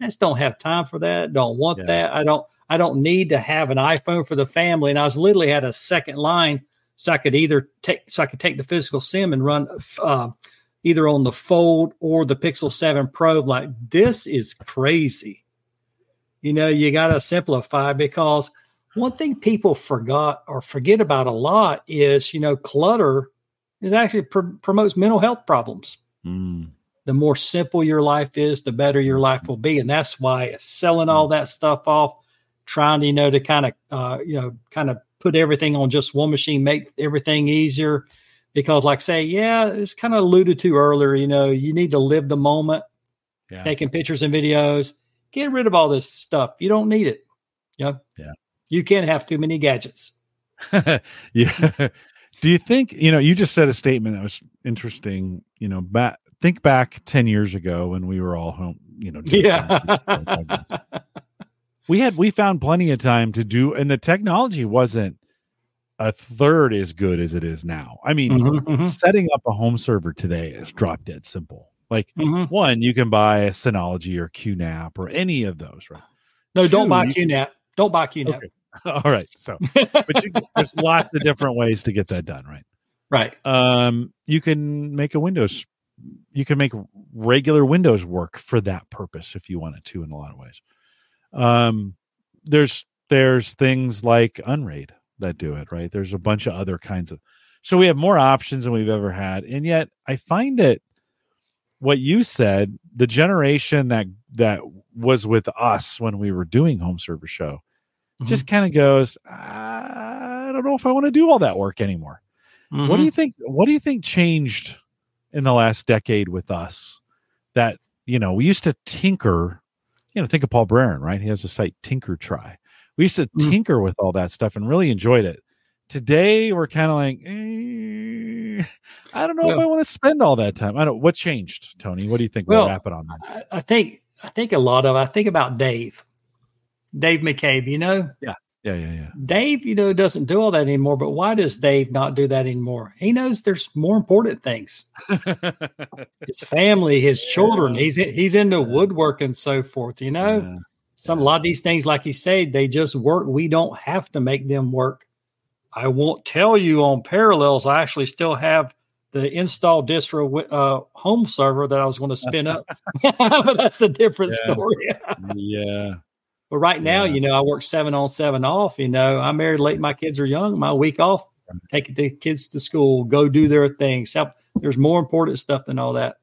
I just don't have time for that. Don't want Yeah. that. I don't. I don't need to have an iPhone for the family. And I was literally had a second line, so I could either take so I could take the physical sim and run uh, either on the Fold or the Pixel Seven Pro. Like this is crazy. You know, you got to simplify because one thing people forgot or forget about a lot is you know clutter is actually pr- promotes mental health problems Mm, the more simple your life is, the better your life will be. And that's why selling all that stuff off, trying to, you know, to kind of, uh, you know, kind of put everything on just one machine, make everything easier. Because, like, say, yeah, it's kind of alluded to earlier, you know, you need to live the moment, yeah. taking pictures and videos, get rid of all this stuff. You don't need it. You know? Yeah. You can't have too many gadgets. yeah. Do you think, you know, you just said a statement that was interesting, you know, back think back 10 years ago when we were all home, you know, Yeah. we had we found plenty of time to do and the technology wasn't a third as good as it is now. I mean, Mhm, mhm, setting up a home server today is drop dead simple. Like mhm. one, you can buy a Synology or QNAP or any of those, right? No, don't buy QNAP. Don't buy QNAP. Okay. All right. So, but you, there's lots of different ways to get that done, right? right. um you can make a windows you can make regular windows work for that purpose if you wanted to in a lot of ways um there's there's things like unraid that do it right there's a bunch of other kinds of so we have more options than we've ever had and yet i find it what you said the generation that that was with us when we were doing home server show just kind of goes i don't know if i want to do all that work anymore what do you think? What do you think changed in the last decade with us? That you know, we used to tinker. You know, think of Paul Braren, right? He has a site TinkerTry. We used to Mm. tinker with all that stuff and really enjoyed it. Today, we're kind of like, eh, I don't know if I want to spend all that time. I don't. What changed, Tony? What do you think? Well, we'll wrap it on that. I, I think I think a lot of I think about Dave, Dave McCabe. You know, Yeah, yeah, yeah. Yeah. Dave, you know, doesn't do all that anymore. But why does Dave not do that anymore? He knows there's more important things. His family, his children. He's he's into woodwork and so forth. You know, Yeah. some a lot of these things, like you said, they just work. We don't have to make them work. I won't tell you on parallels. I actually still have the install distro uh, home server that I was going to spin up, but that's a different Yeah. story. yeah. But right now, Yeah. you know, I work seven on, seven off. You know, I'm married late. My kids are young. My week off, take the kids to school, go do their things. Help. There's more important stuff than all that.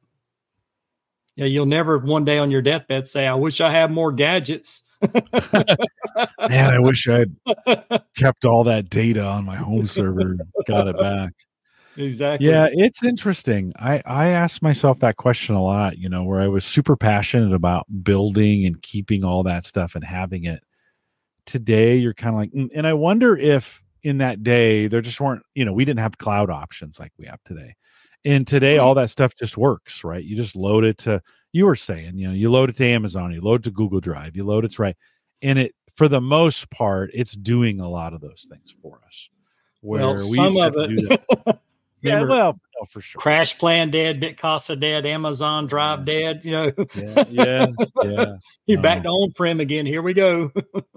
Yeah, you'll never one day on your deathbed say, "I wish I had more gadgets." Man, I wish I'd kept all that data on my home server, and got it back. Exactly. Yeah, it's interesting. I I asked myself that question a lot, you know, where I was super passionate about building and keeping all that stuff and having it. Today, you're kind of like, mm, and I wonder if in that day there just weren't, you know, we didn't have cloud options like we have today. And today, all that stuff just works, right? You just load it to. You were saying, you know, you load it to Amazon, you load it to Google Drive, you load it to right, and it for the most part, it's doing a lot of those things for us. Where Well, we some of it. that. yeah, well, no, for sure. CrashPlan dead, Bitcasa dead, Amazon Drive dead. You know, yeah, yeah, yeah, you're back to No. on prem again. Here we go.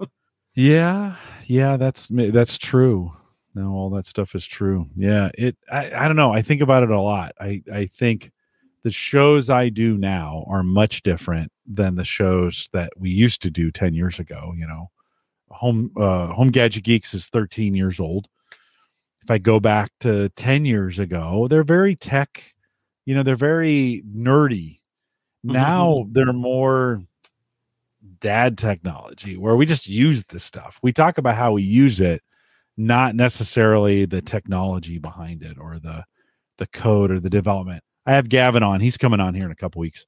yeah, yeah. That's that's true. No, all that stuff is true. Yeah, it. I, I don't know. I think about it a lot. I I think the shows I do now are much different than the shows that we used to do ten years ago. You know, home uh, home gadget geeks is thirteen years old. If I go back to ten years ago, they're very tech. You know, they're very nerdy. Now they're more dad technology where we just use the stuff. We talk about how we use it not necessarily the technology behind it or the the code or the development. I have Gavin on. He's coming on here in a couple weeks.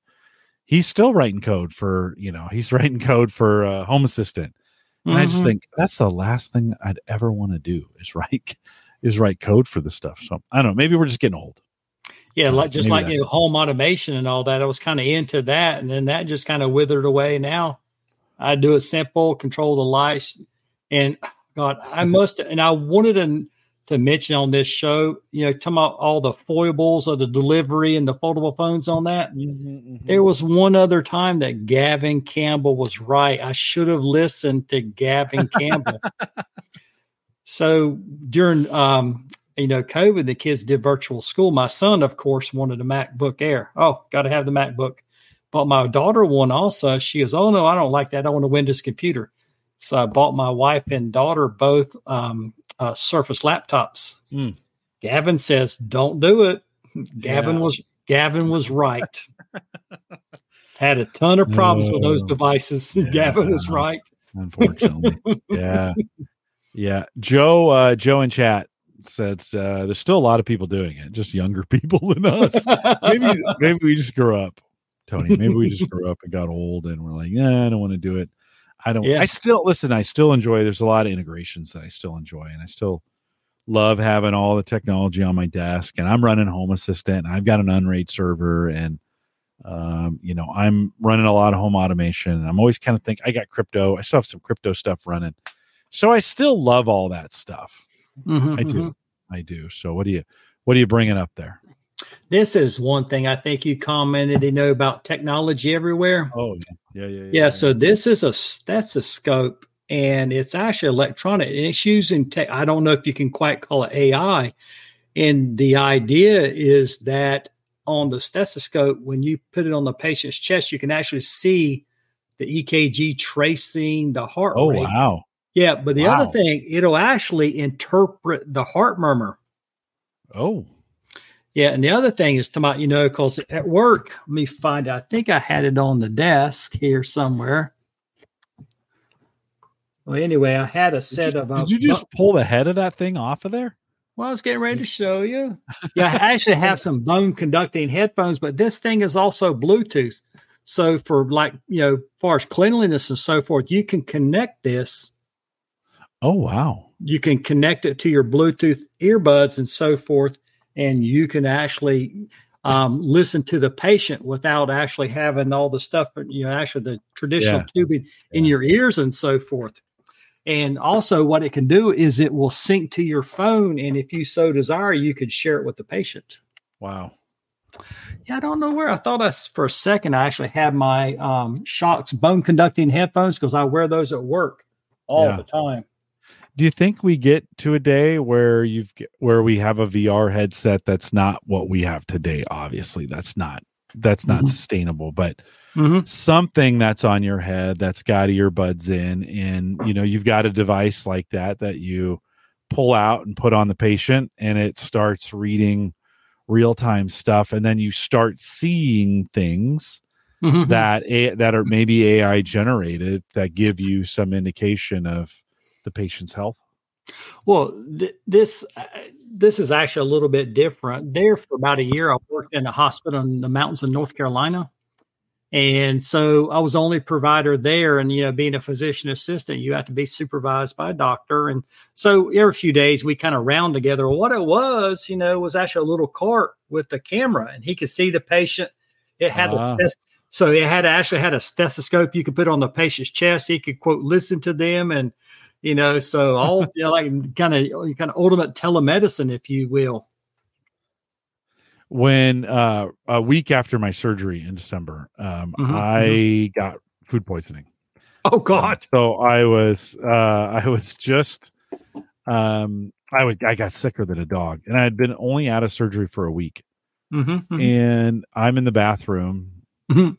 He's still writing code for, you know, he's writing code for uh, Home Assistant. And mm-hmm. I just mm-hmm. think that's the last thing I'd ever want to do is write is write code for the stuff. So I don't know. Maybe we're just getting old. Yeah, like just like you know, home automation and all that. I was kind of into that, and then that just kind of withered away. Now I do it simple, control the lights, and God, I must. And I wanted to, to mention on this show, you know, talking about all the foibles of the delivery and the foldable phones on that. Mm-hmm, mm-hmm. There was one other time that Gavin Campbell was right. I should have listened to Gavin Campbell. so during um, you know, COVID, the kids did virtual school. My son, of course, wanted a MacBook Air. Oh, got to have the MacBook. But my daughter one also. She goes, "Oh no, I don't like that. I want a Windows computer." So I bought my wife and daughter both um, uh, Surface laptops. Mm. Gavin says, "Don't do it." Gavin yeah. was Gavin was right. Had a ton of problems with those devices. Yeah. Gavin was right. Unfortunately, yeah, yeah. Joe, uh, Joe in chat says uh, there's still a lot of people doing it, just younger people than us. maybe maybe we just grew up, Tony. Maybe we just grew up and got old, and we're like, yeah, I don't want to do it. I don't. Yeah. I still listen. I still enjoy. There's a lot of integrations that I still enjoy, and I still love having all the technology on my desk. And I'm running Home Assistant. And I've got an Unraid server, and um, you know, I'm running a lot of home automation. I'm always kind of think I got crypto. I still have some crypto stuff running, so I still love all that stuff. Mm-hmm, I do. Mm-hmm. I do. So what do you what are you bringing up there? This is one thing I think you commented, you know, about technology everywhere. Oh, yeah, yeah, yeah. Yeah. yeah so this is a stethoscope, and it's actually electronic, and it's using tech. I don't know if you can quite call it AI. And the idea is that on the stethoscope, when you put it on the patient's chest, you can actually see the EKG tracing the heart oh, rate. wow. Yeah, but the wow. other thing, it'll actually interpret the heart murmur. Oh. Yeah, and the other thing is to my, you know, because at work, let me find. I think I had it on the desk here somewhere. Well, anyway, I had a set did you, of. Uh, did you just pull the head of that thing off of there? Well, I was getting ready to show you. Yeah, I actually have some bone conducting headphones, but this thing is also Bluetooth. So for like you know, far as cleanliness and so forth, you can connect this Oh, wow. You can connect it to your Bluetooth earbuds and so forth, and you can actually um, listen to the patient without actually having all the stuff, you know, actually the traditional yeah. tubing yeah. in your ears and so forth. And also, what it can do is it will sync to your phone, and if you so desire, you could share it with the patient. Wow. Yeah, I don't know where. I thought I, for a second I actually had my um, Shokz bone conducting headphones because I wear those at work all yeah. the time do you think we get to a day where you've where we have a VR headset that's not what we have today? Obviously, that's not that's not mm-hmm. sustainable, but mm-hmm. something that's on your head that's got earbuds in, and you know you've got a device like that that you pull out and put on the patient, and it starts reading real time stuff, and then you start seeing things. Mm-hmm. That a, that are maybe AI generated that give you some indication of the patient's health? Well, th- this uh, this is actually a little bit different. There for about a year, I worked in a hospital in the mountains of North Carolina, and so I was the only provider there. And you know, being a physician assistant, you have to be supervised by a doctor, and so every few days we kind of round together. What it was, you know, was actually a little cart with the camera, and he could see the patient. It had a so it had actually had a stethoscope you could put on the patient's chest. He could quote listen to them and you know, so all you know, like kind of kind of ultimate telemedicine, if you will. When uh, a week after my surgery in December, um, mm-hmm, I mm-hmm. got food poisoning. Oh God! Um, so I was uh, I was just um, I would I got sicker than a dog, and I had been only out of surgery for a week, mm-hmm, mm-hmm. and I'm in the bathroom mm-hmm.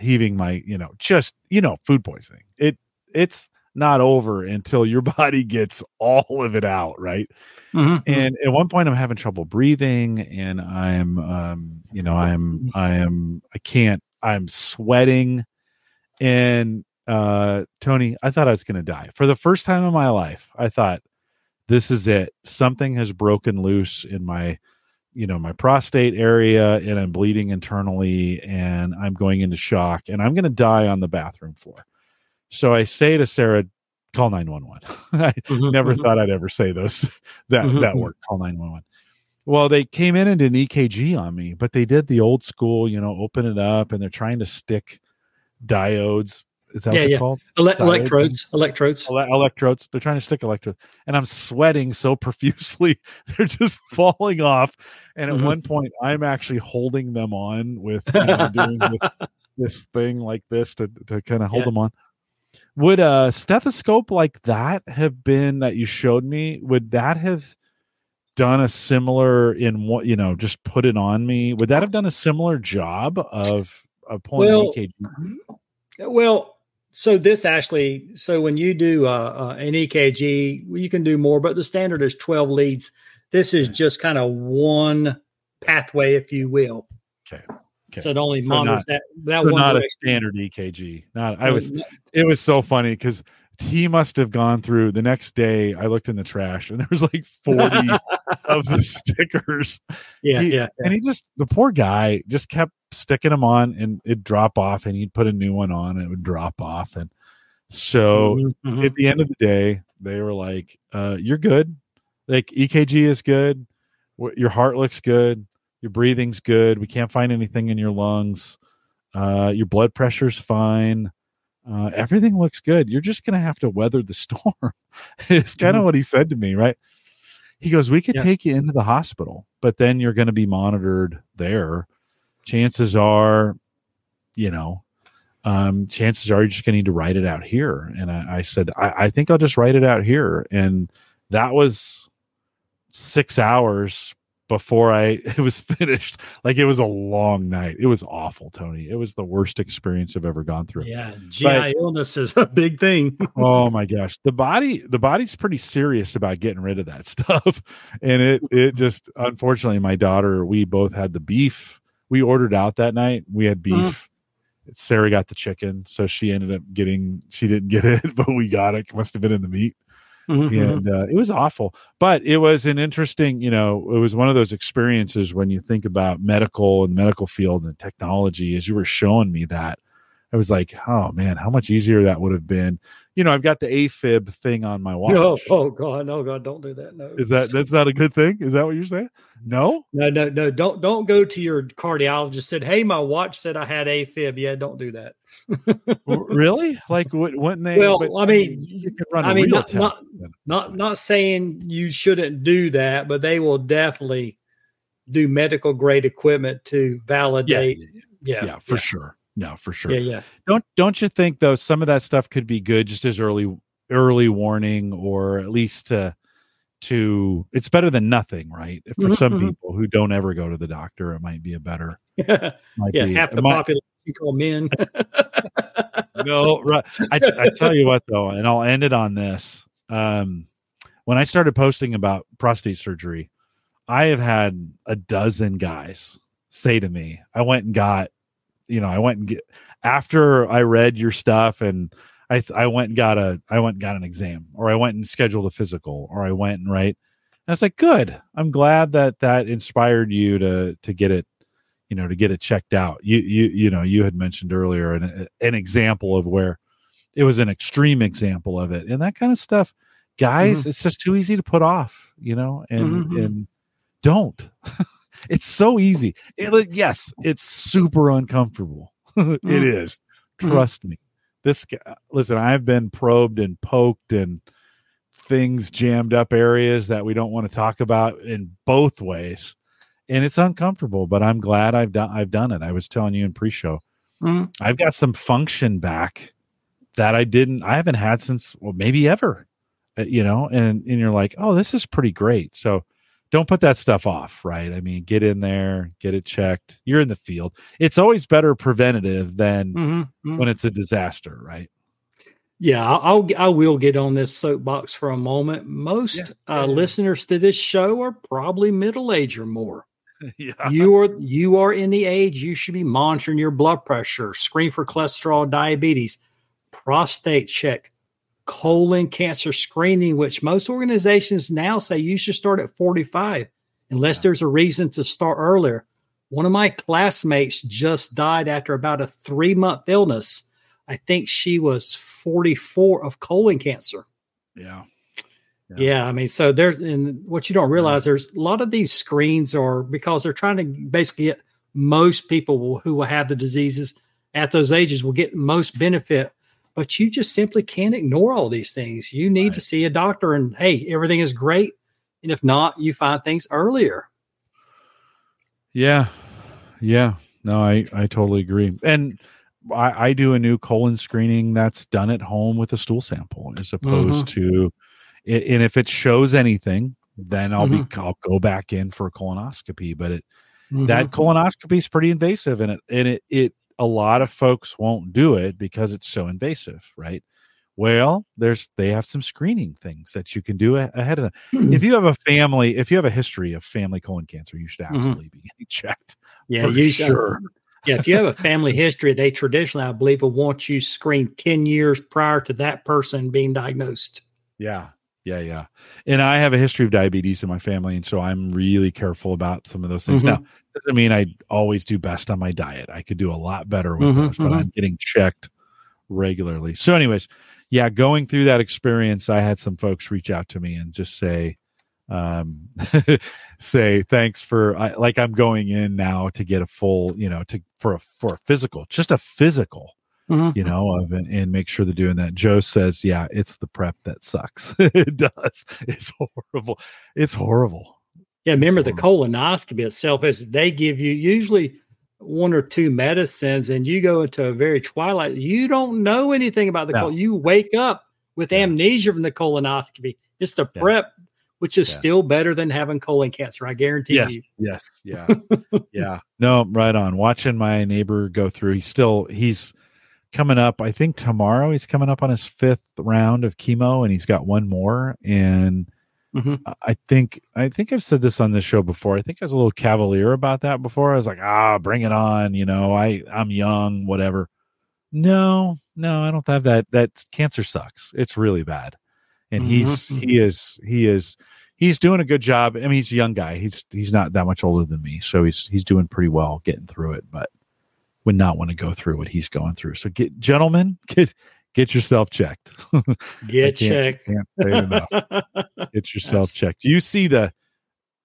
heaving my you know just you know food poisoning. It it's not over until your body gets all of it out, right? Mm-hmm. mm-hmm. And at one point, I'm having trouble breathing, and I'm, um, you know, I'm, I am, I can't, I'm sweating, and uh, Tony, I thought I was going to die for the first time in my life. I thought this is it. Something has broken loose in my, you know, my prostate area, and I'm bleeding internally, and I'm going into shock, and I'm going to die on the bathroom floor. So I say to Sarah, call 911. I mm-hmm, never mm-hmm. thought I'd ever say those that mm-hmm, that mm-hmm. word, call 911. Well, they came in and did an EKG on me, but they did the old school, you know, open it up and they're trying to stick diodes. Is that yeah, yeah. called? Ele- electrodes. Electrodes. Ele- electrodes. They're trying to stick electrodes. And I'm sweating so profusely. They're just falling off. And at mm-hmm. one point, I'm actually holding them on with you know, doing this, this, thing like this to, to kind of hold yeah. them on. Would a stethoscope like that have been that you showed me? Would that have done a similar in what you know just put it on me would that have done a similar job of of pulling well, EKG? well so this actually so when you do uh, uh, an ekg you can do more but the standard is 12 leads this is just kind of one pathway if you will okay Okay. So it only so monitors not, that that so one not a standard EKG. Not I was. It was so funny because he must have gone through the next day. I looked in the trash and there was like 40 of the stickers. Yeah, he, yeah, yeah. And he just, the poor guy just kept sticking them on and it'd drop off and he'd put a new one on and it would drop off. And so mm-hmm. at the end of the day, they were like, uh, you're good. Like EKG is good. Your heart looks good. Your breathing's good. We can't find anything in your lungs. Uh, your blood pressure's fine uh, everything looks good. You're just going to have to weather the storm. it's kind of mm-hmm. what he said to me, right? He goes, We could yeah. take you into the hospital, but then you're going to be monitored there. Chances are, you know, um, chances are you're just going to need to write it out here. And I, I said, I, I think I'll just write it out here. And that was six hours before I it was finished. Like it was a long night. It was awful, Tony. It was the worst experience I've ever gone through. Yeah, GI but, illness is a big thing. oh my gosh, the body the body's pretty serious about getting rid of that stuff, and it it just unfortunately my daughter we both had the beef. We ordered out that night. We had beef. Mm. Sarah got the chicken, so she ended up getting. She didn't get it, but we got it. Must have been in the meat. Mm-hmm. And uh, it was awful, but it was an interesting, you know, it was one of those experiences when you think about medical and medical field and technology. As you were showing me that, I was like, oh man, how much easier that would have been you know, I've got the AFib thing on my watch. No, oh God, no God, don't do that. No, is that that's not a good thing? Is that what you're saying? No, no, no, no. Don't don't go to your cardiologist. Said, hey, my watch said I had AFib. Yeah, don't do that. really? Like, wouldn't they? Well, but, I mean, you can run I mean, not, not, not not saying you shouldn't do that, but they will definitely do medical grade equipment to validate. Yeah, yeah, yeah for yeah. sure no, for sure. Yeah, yeah. Don't don't you think though some of that stuff could be good just as early early warning or at least to to it's better than nothing, right? For mm-hmm, some mm-hmm. people who don't ever go to the doctor, it might be a better. yeah, be, half the might, population call men. no, right. I, I tell you what though, and I'll end it on this. Um, when I started posting about prostate surgery, I have had a dozen guys say to me, I went and got you know, I went and get after I read your stuff and I I went and got a I went and got an exam or I went and scheduled a physical or I went and right. And I was like, good. I'm glad that that inspired you to to get it, you know, to get it checked out. You you you know, you had mentioned earlier an an example of where it was an extreme example of it and that kind of stuff. Guys, mm-hmm. it's just too easy to put off, you know, and mm-hmm. and don't. It's so easy. It, yes, it's super uncomfortable. it mm. is. Mm. Trust me. This guy, listen, I've been probed and poked and things jammed up areas that we don't want to talk about in both ways. And it's uncomfortable, but I'm glad I've done I've done it. I was telling you in pre-show. Mm. I've got some function back that I didn't I haven't had since well maybe ever. Uh, you know, and and you're like, "Oh, this is pretty great." So don't put that stuff off, right? I mean, get in there, get it checked. You're in the field. It's always better preventative than mm-hmm, mm-hmm. when it's a disaster, right? Yeah, I'll I will get on this soapbox for a moment. Most yeah, uh, yeah. listeners to this show are probably middle age or more. yeah. You are you are in the age you should be monitoring your blood pressure, screen for cholesterol, diabetes, prostate check colon cancer screening, which most organizations now say you should start at 45 unless yeah. there's a reason to start earlier. One of my classmates just died after about a three month illness. I think she was 44 of colon cancer. Yeah. Yeah. yeah. I mean, so there's and what you don't realize there's a lot of these screens are because they're trying to basically get most people who will have the diseases at those ages will get most benefit. But you just simply can't ignore all these things. You need right. to see a doctor, and hey, everything is great. And if not, you find things earlier. Yeah, yeah. No, I I totally agree. And I, I do a new colon screening that's done at home with a stool sample as opposed mm-hmm. to and if it shows anything, then I'll mm-hmm. be I'll go back in for a colonoscopy. But it mm-hmm. that colonoscopy is pretty invasive, and it and it it a lot of folks won't do it because it's so invasive, right? Well, there's they have some screening things that you can do ahead of them. Mm-hmm. If you have a family, if you have a history of family colon cancer, you should mm-hmm. absolutely be checked. Yeah, you sure. yeah, if you have a family history, they traditionally, I believe, will want you screened 10 years prior to that person being diagnosed. Yeah, yeah, yeah. And I have a history of diabetes in my family, and so I'm really careful about some of those things. Mm-hmm. Now, doesn't mean I always do best on my diet. I could do a lot better with mm-hmm, those, but mm-hmm. I'm getting checked regularly. So, anyways, yeah, going through that experience, I had some folks reach out to me and just say, um, say thanks for I, like I'm going in now to get a full, you know, to for a for a physical, just a physical mm-hmm. you know, of, and, and, make sure they're doing that. Joe says, yeah, it's the prep that sucks. it does. It's horrible. It's horrible. Yeah, remember the colonoscopy itself is they give you usually one or two medicines and you go into a very twilight. You don't know anything about the no. colon. You wake up with yeah. amnesia from the colonoscopy. It's the prep, yeah. which is yeah. still better than having colon cancer. I guarantee yes. you. Yes. Yeah. yeah. No, right on. Watching my neighbor go through, he's still he's coming up. I think tomorrow he's coming up on his fifth round of chemo, and he's got one more. And mm-hmm. I think I think I've said this on this show before. I think I was a little cavalier about that before. I was like, ah, bring it on. You know, I I'm young, whatever. No, no, I don't have that. That cancer sucks. It's really bad, and mm-hmm. he's he is he is he's doing a good job. I mean, he's a young guy. He's he's not that much older than me, so he's he's doing pretty well getting through it. But would not want to go through what he's going through. So get gentlemen, get get yourself checked. Get checked. Can't say enough. get yourself checked. You see the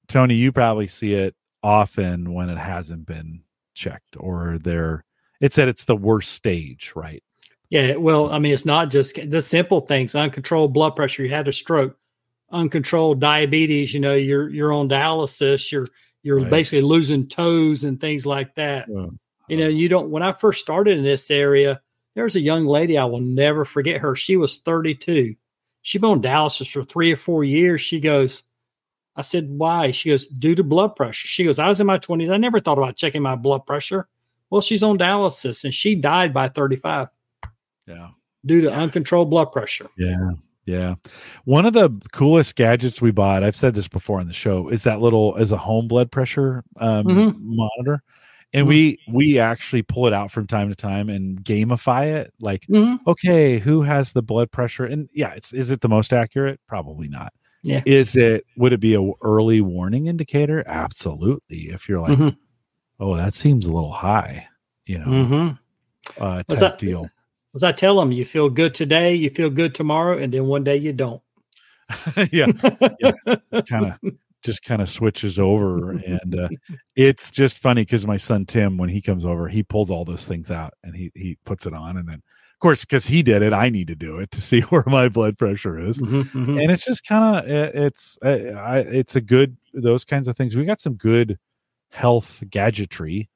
Tony, you probably see it often when it hasn't been checked or they're it's at it's the worst stage, right? Yeah, well, I mean, it's not just the simple things, uncontrolled blood pressure, you had a stroke, uncontrolled diabetes, you know, you're you're on dialysis, you're you're right. basically losing toes and things like that. Yeah. You know, you don't, when I first started in this area, there was a young lady, I will never forget her. She was 32. She'd been on dialysis for three or four years. She goes, I said, why? She goes, due to blood pressure. She goes, I was in my 20s. I never thought about checking my blood pressure. Well, she's on dialysis and she died by 35. Yeah. Due to uncontrolled blood pressure. Yeah. Yeah. One of the coolest gadgets we bought, I've said this before on the show, is that little as a home blood pressure um, mm-hmm. monitor and mm-hmm. we we actually pull it out from time to time and gamify it like mm-hmm. okay who has the blood pressure and yeah it's is it the most accurate probably not yeah is it would it be a early warning indicator absolutely if you're like mm-hmm. oh that seems a little high you know mm-hmm. uh type that, deal as i tell them you feel good today you feel good tomorrow and then one day you don't yeah, yeah. kind of just kind of switches over and uh, it's just funny because my son tim when he comes over he pulls all those things out and he he puts it on and then of course because he did it i need to do it to see where my blood pressure is mm-hmm, mm-hmm. and it's just kind of it's uh, I, it's a good those kinds of things we got some good health gadgetry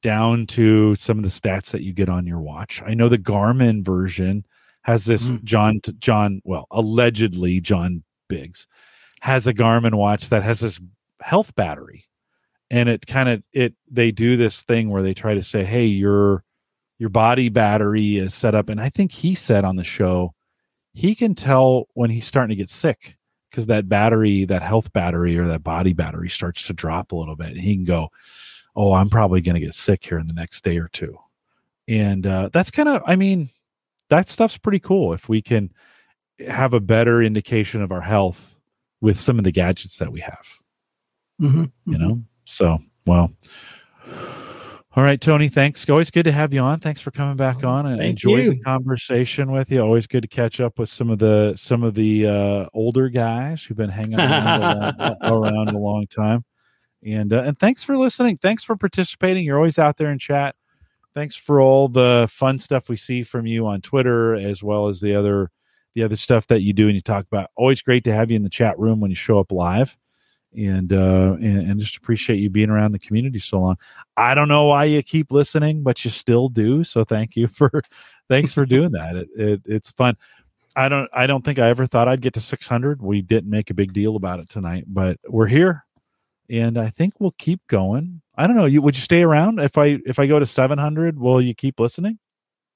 down to some of the stats that you get on your watch i know the garmin version has this mm-hmm. john john well allegedly john biggs has a Garmin watch that has this health battery. And it kind of it they do this thing where they try to say hey your your body battery is set up. And i think he said on the show he can tell when he's starting to get sick because that battery that health battery or that body battery starts to drop a little bit. And he can go oh i'm probably going to get sick here in the next day or two. And uh, that's kind of i mean that stuff's pretty cool if we can have a better indication of our health with some of the gadgets that we have. Mm-hmm. You know, so well. All right, Tony. Thanks. Always good to have you on. Thanks for coming back on. and enjoy the conversation with you. Always good to catch up with some of the some of the uh, older guys who've been hanging around, a, long, around a long time. And uh, and thanks for listening. Thanks for participating. You're always out there in chat. Thanks for all the fun stuff we see from you on Twitter, as well as the other the other stuff that you do and you talk about. Always great to have you in the chat room when you show up live. And, uh, and and just appreciate you being around the community so long. I don't know why you keep listening, but you still do. So thank you for thanks for doing that. It, it it's fun. I don't I don't think I ever thought I'd get to 600. We didn't make a big deal about it tonight, but we're here, and I think we'll keep going. I don't know. You would you stay around if I if I go to 700? Will you keep listening?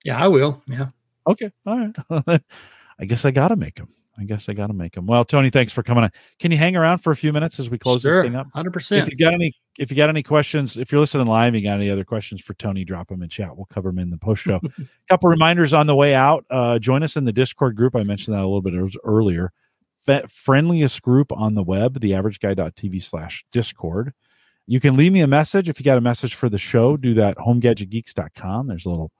Yeah, I will. Yeah. Okay. All right. I guess I got to make them. I guess I got to make them. Well, Tony, thanks for coming on. Can you hang around for a few minutes as we close sure, this thing up? Hundred percent. If you got any, if you got any questions, if you're listening live, you got any other questions for Tony, drop them in chat. We'll cover them in the post show. a couple reminders on the way out. Uh, join us in the Discord group. I mentioned that a little bit earlier. F- friendliest group on the web, theaverageguy.tv slash Discord. You can leave me a message if you got a message for the show. Do that homegadgetgeeks.com. There's a little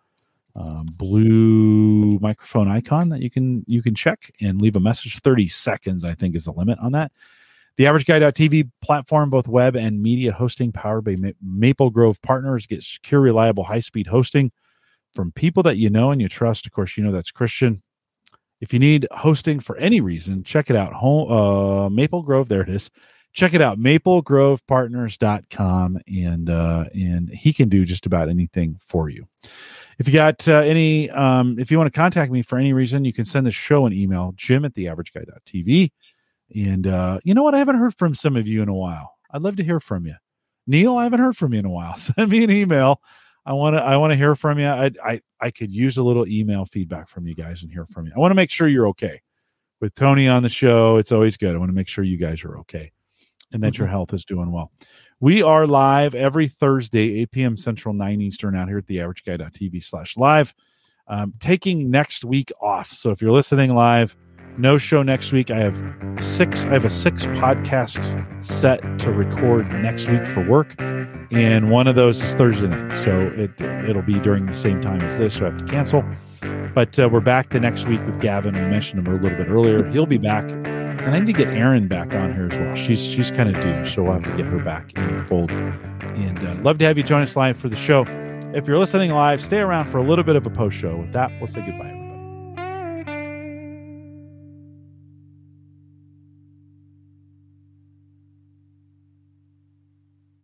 um, blue microphone icon that you can you can check and leave a message. 30 seconds i think is the limit on that. The average guy.tv platform both web and media hosting powered by maple grove partners get secure reliable high-speed hosting from people that you know and you trust. Of course you know that's christian. If you need hosting for any reason check it out. Home uh, maple grove there it is. Check it out maplegrovepartners.com and uh and he can do just about anything for you if you got uh, any, um, if you want to contact me for any reason, you can send the show an email, jim at theaverageguy.tv. And uh, you know what? I haven't heard from some of you in a while. I'd love to hear from you. Neil, I haven't heard from you in a while. Send me an email. I want to I want to hear from you. I, I I could use a little email feedback from you guys and hear from you. I want to make sure you're okay. With Tony on the show, it's always good. I want to make sure you guys are okay and that mm-hmm. your health is doing well. We are live every Thursday, 8 p.m. Central, 9 Eastern, out here at the averageguy.tv slash live. Um, taking next week off. So if you're listening live, no show next week. I have six. I have a six podcast set to record next week for work, and one of those is Thursday night. So it it'll be during the same time as this. So I have to cancel. But uh, we're back the next week with Gavin. We mentioned him a little bit earlier. He'll be back and I need to get Erin back on here as well. She's she's kind of due, so we'll have to get her back in the fold. And uh, love to have you join us live for the show. If you're listening live, stay around for a little bit of a post show. With that, we'll say goodbye.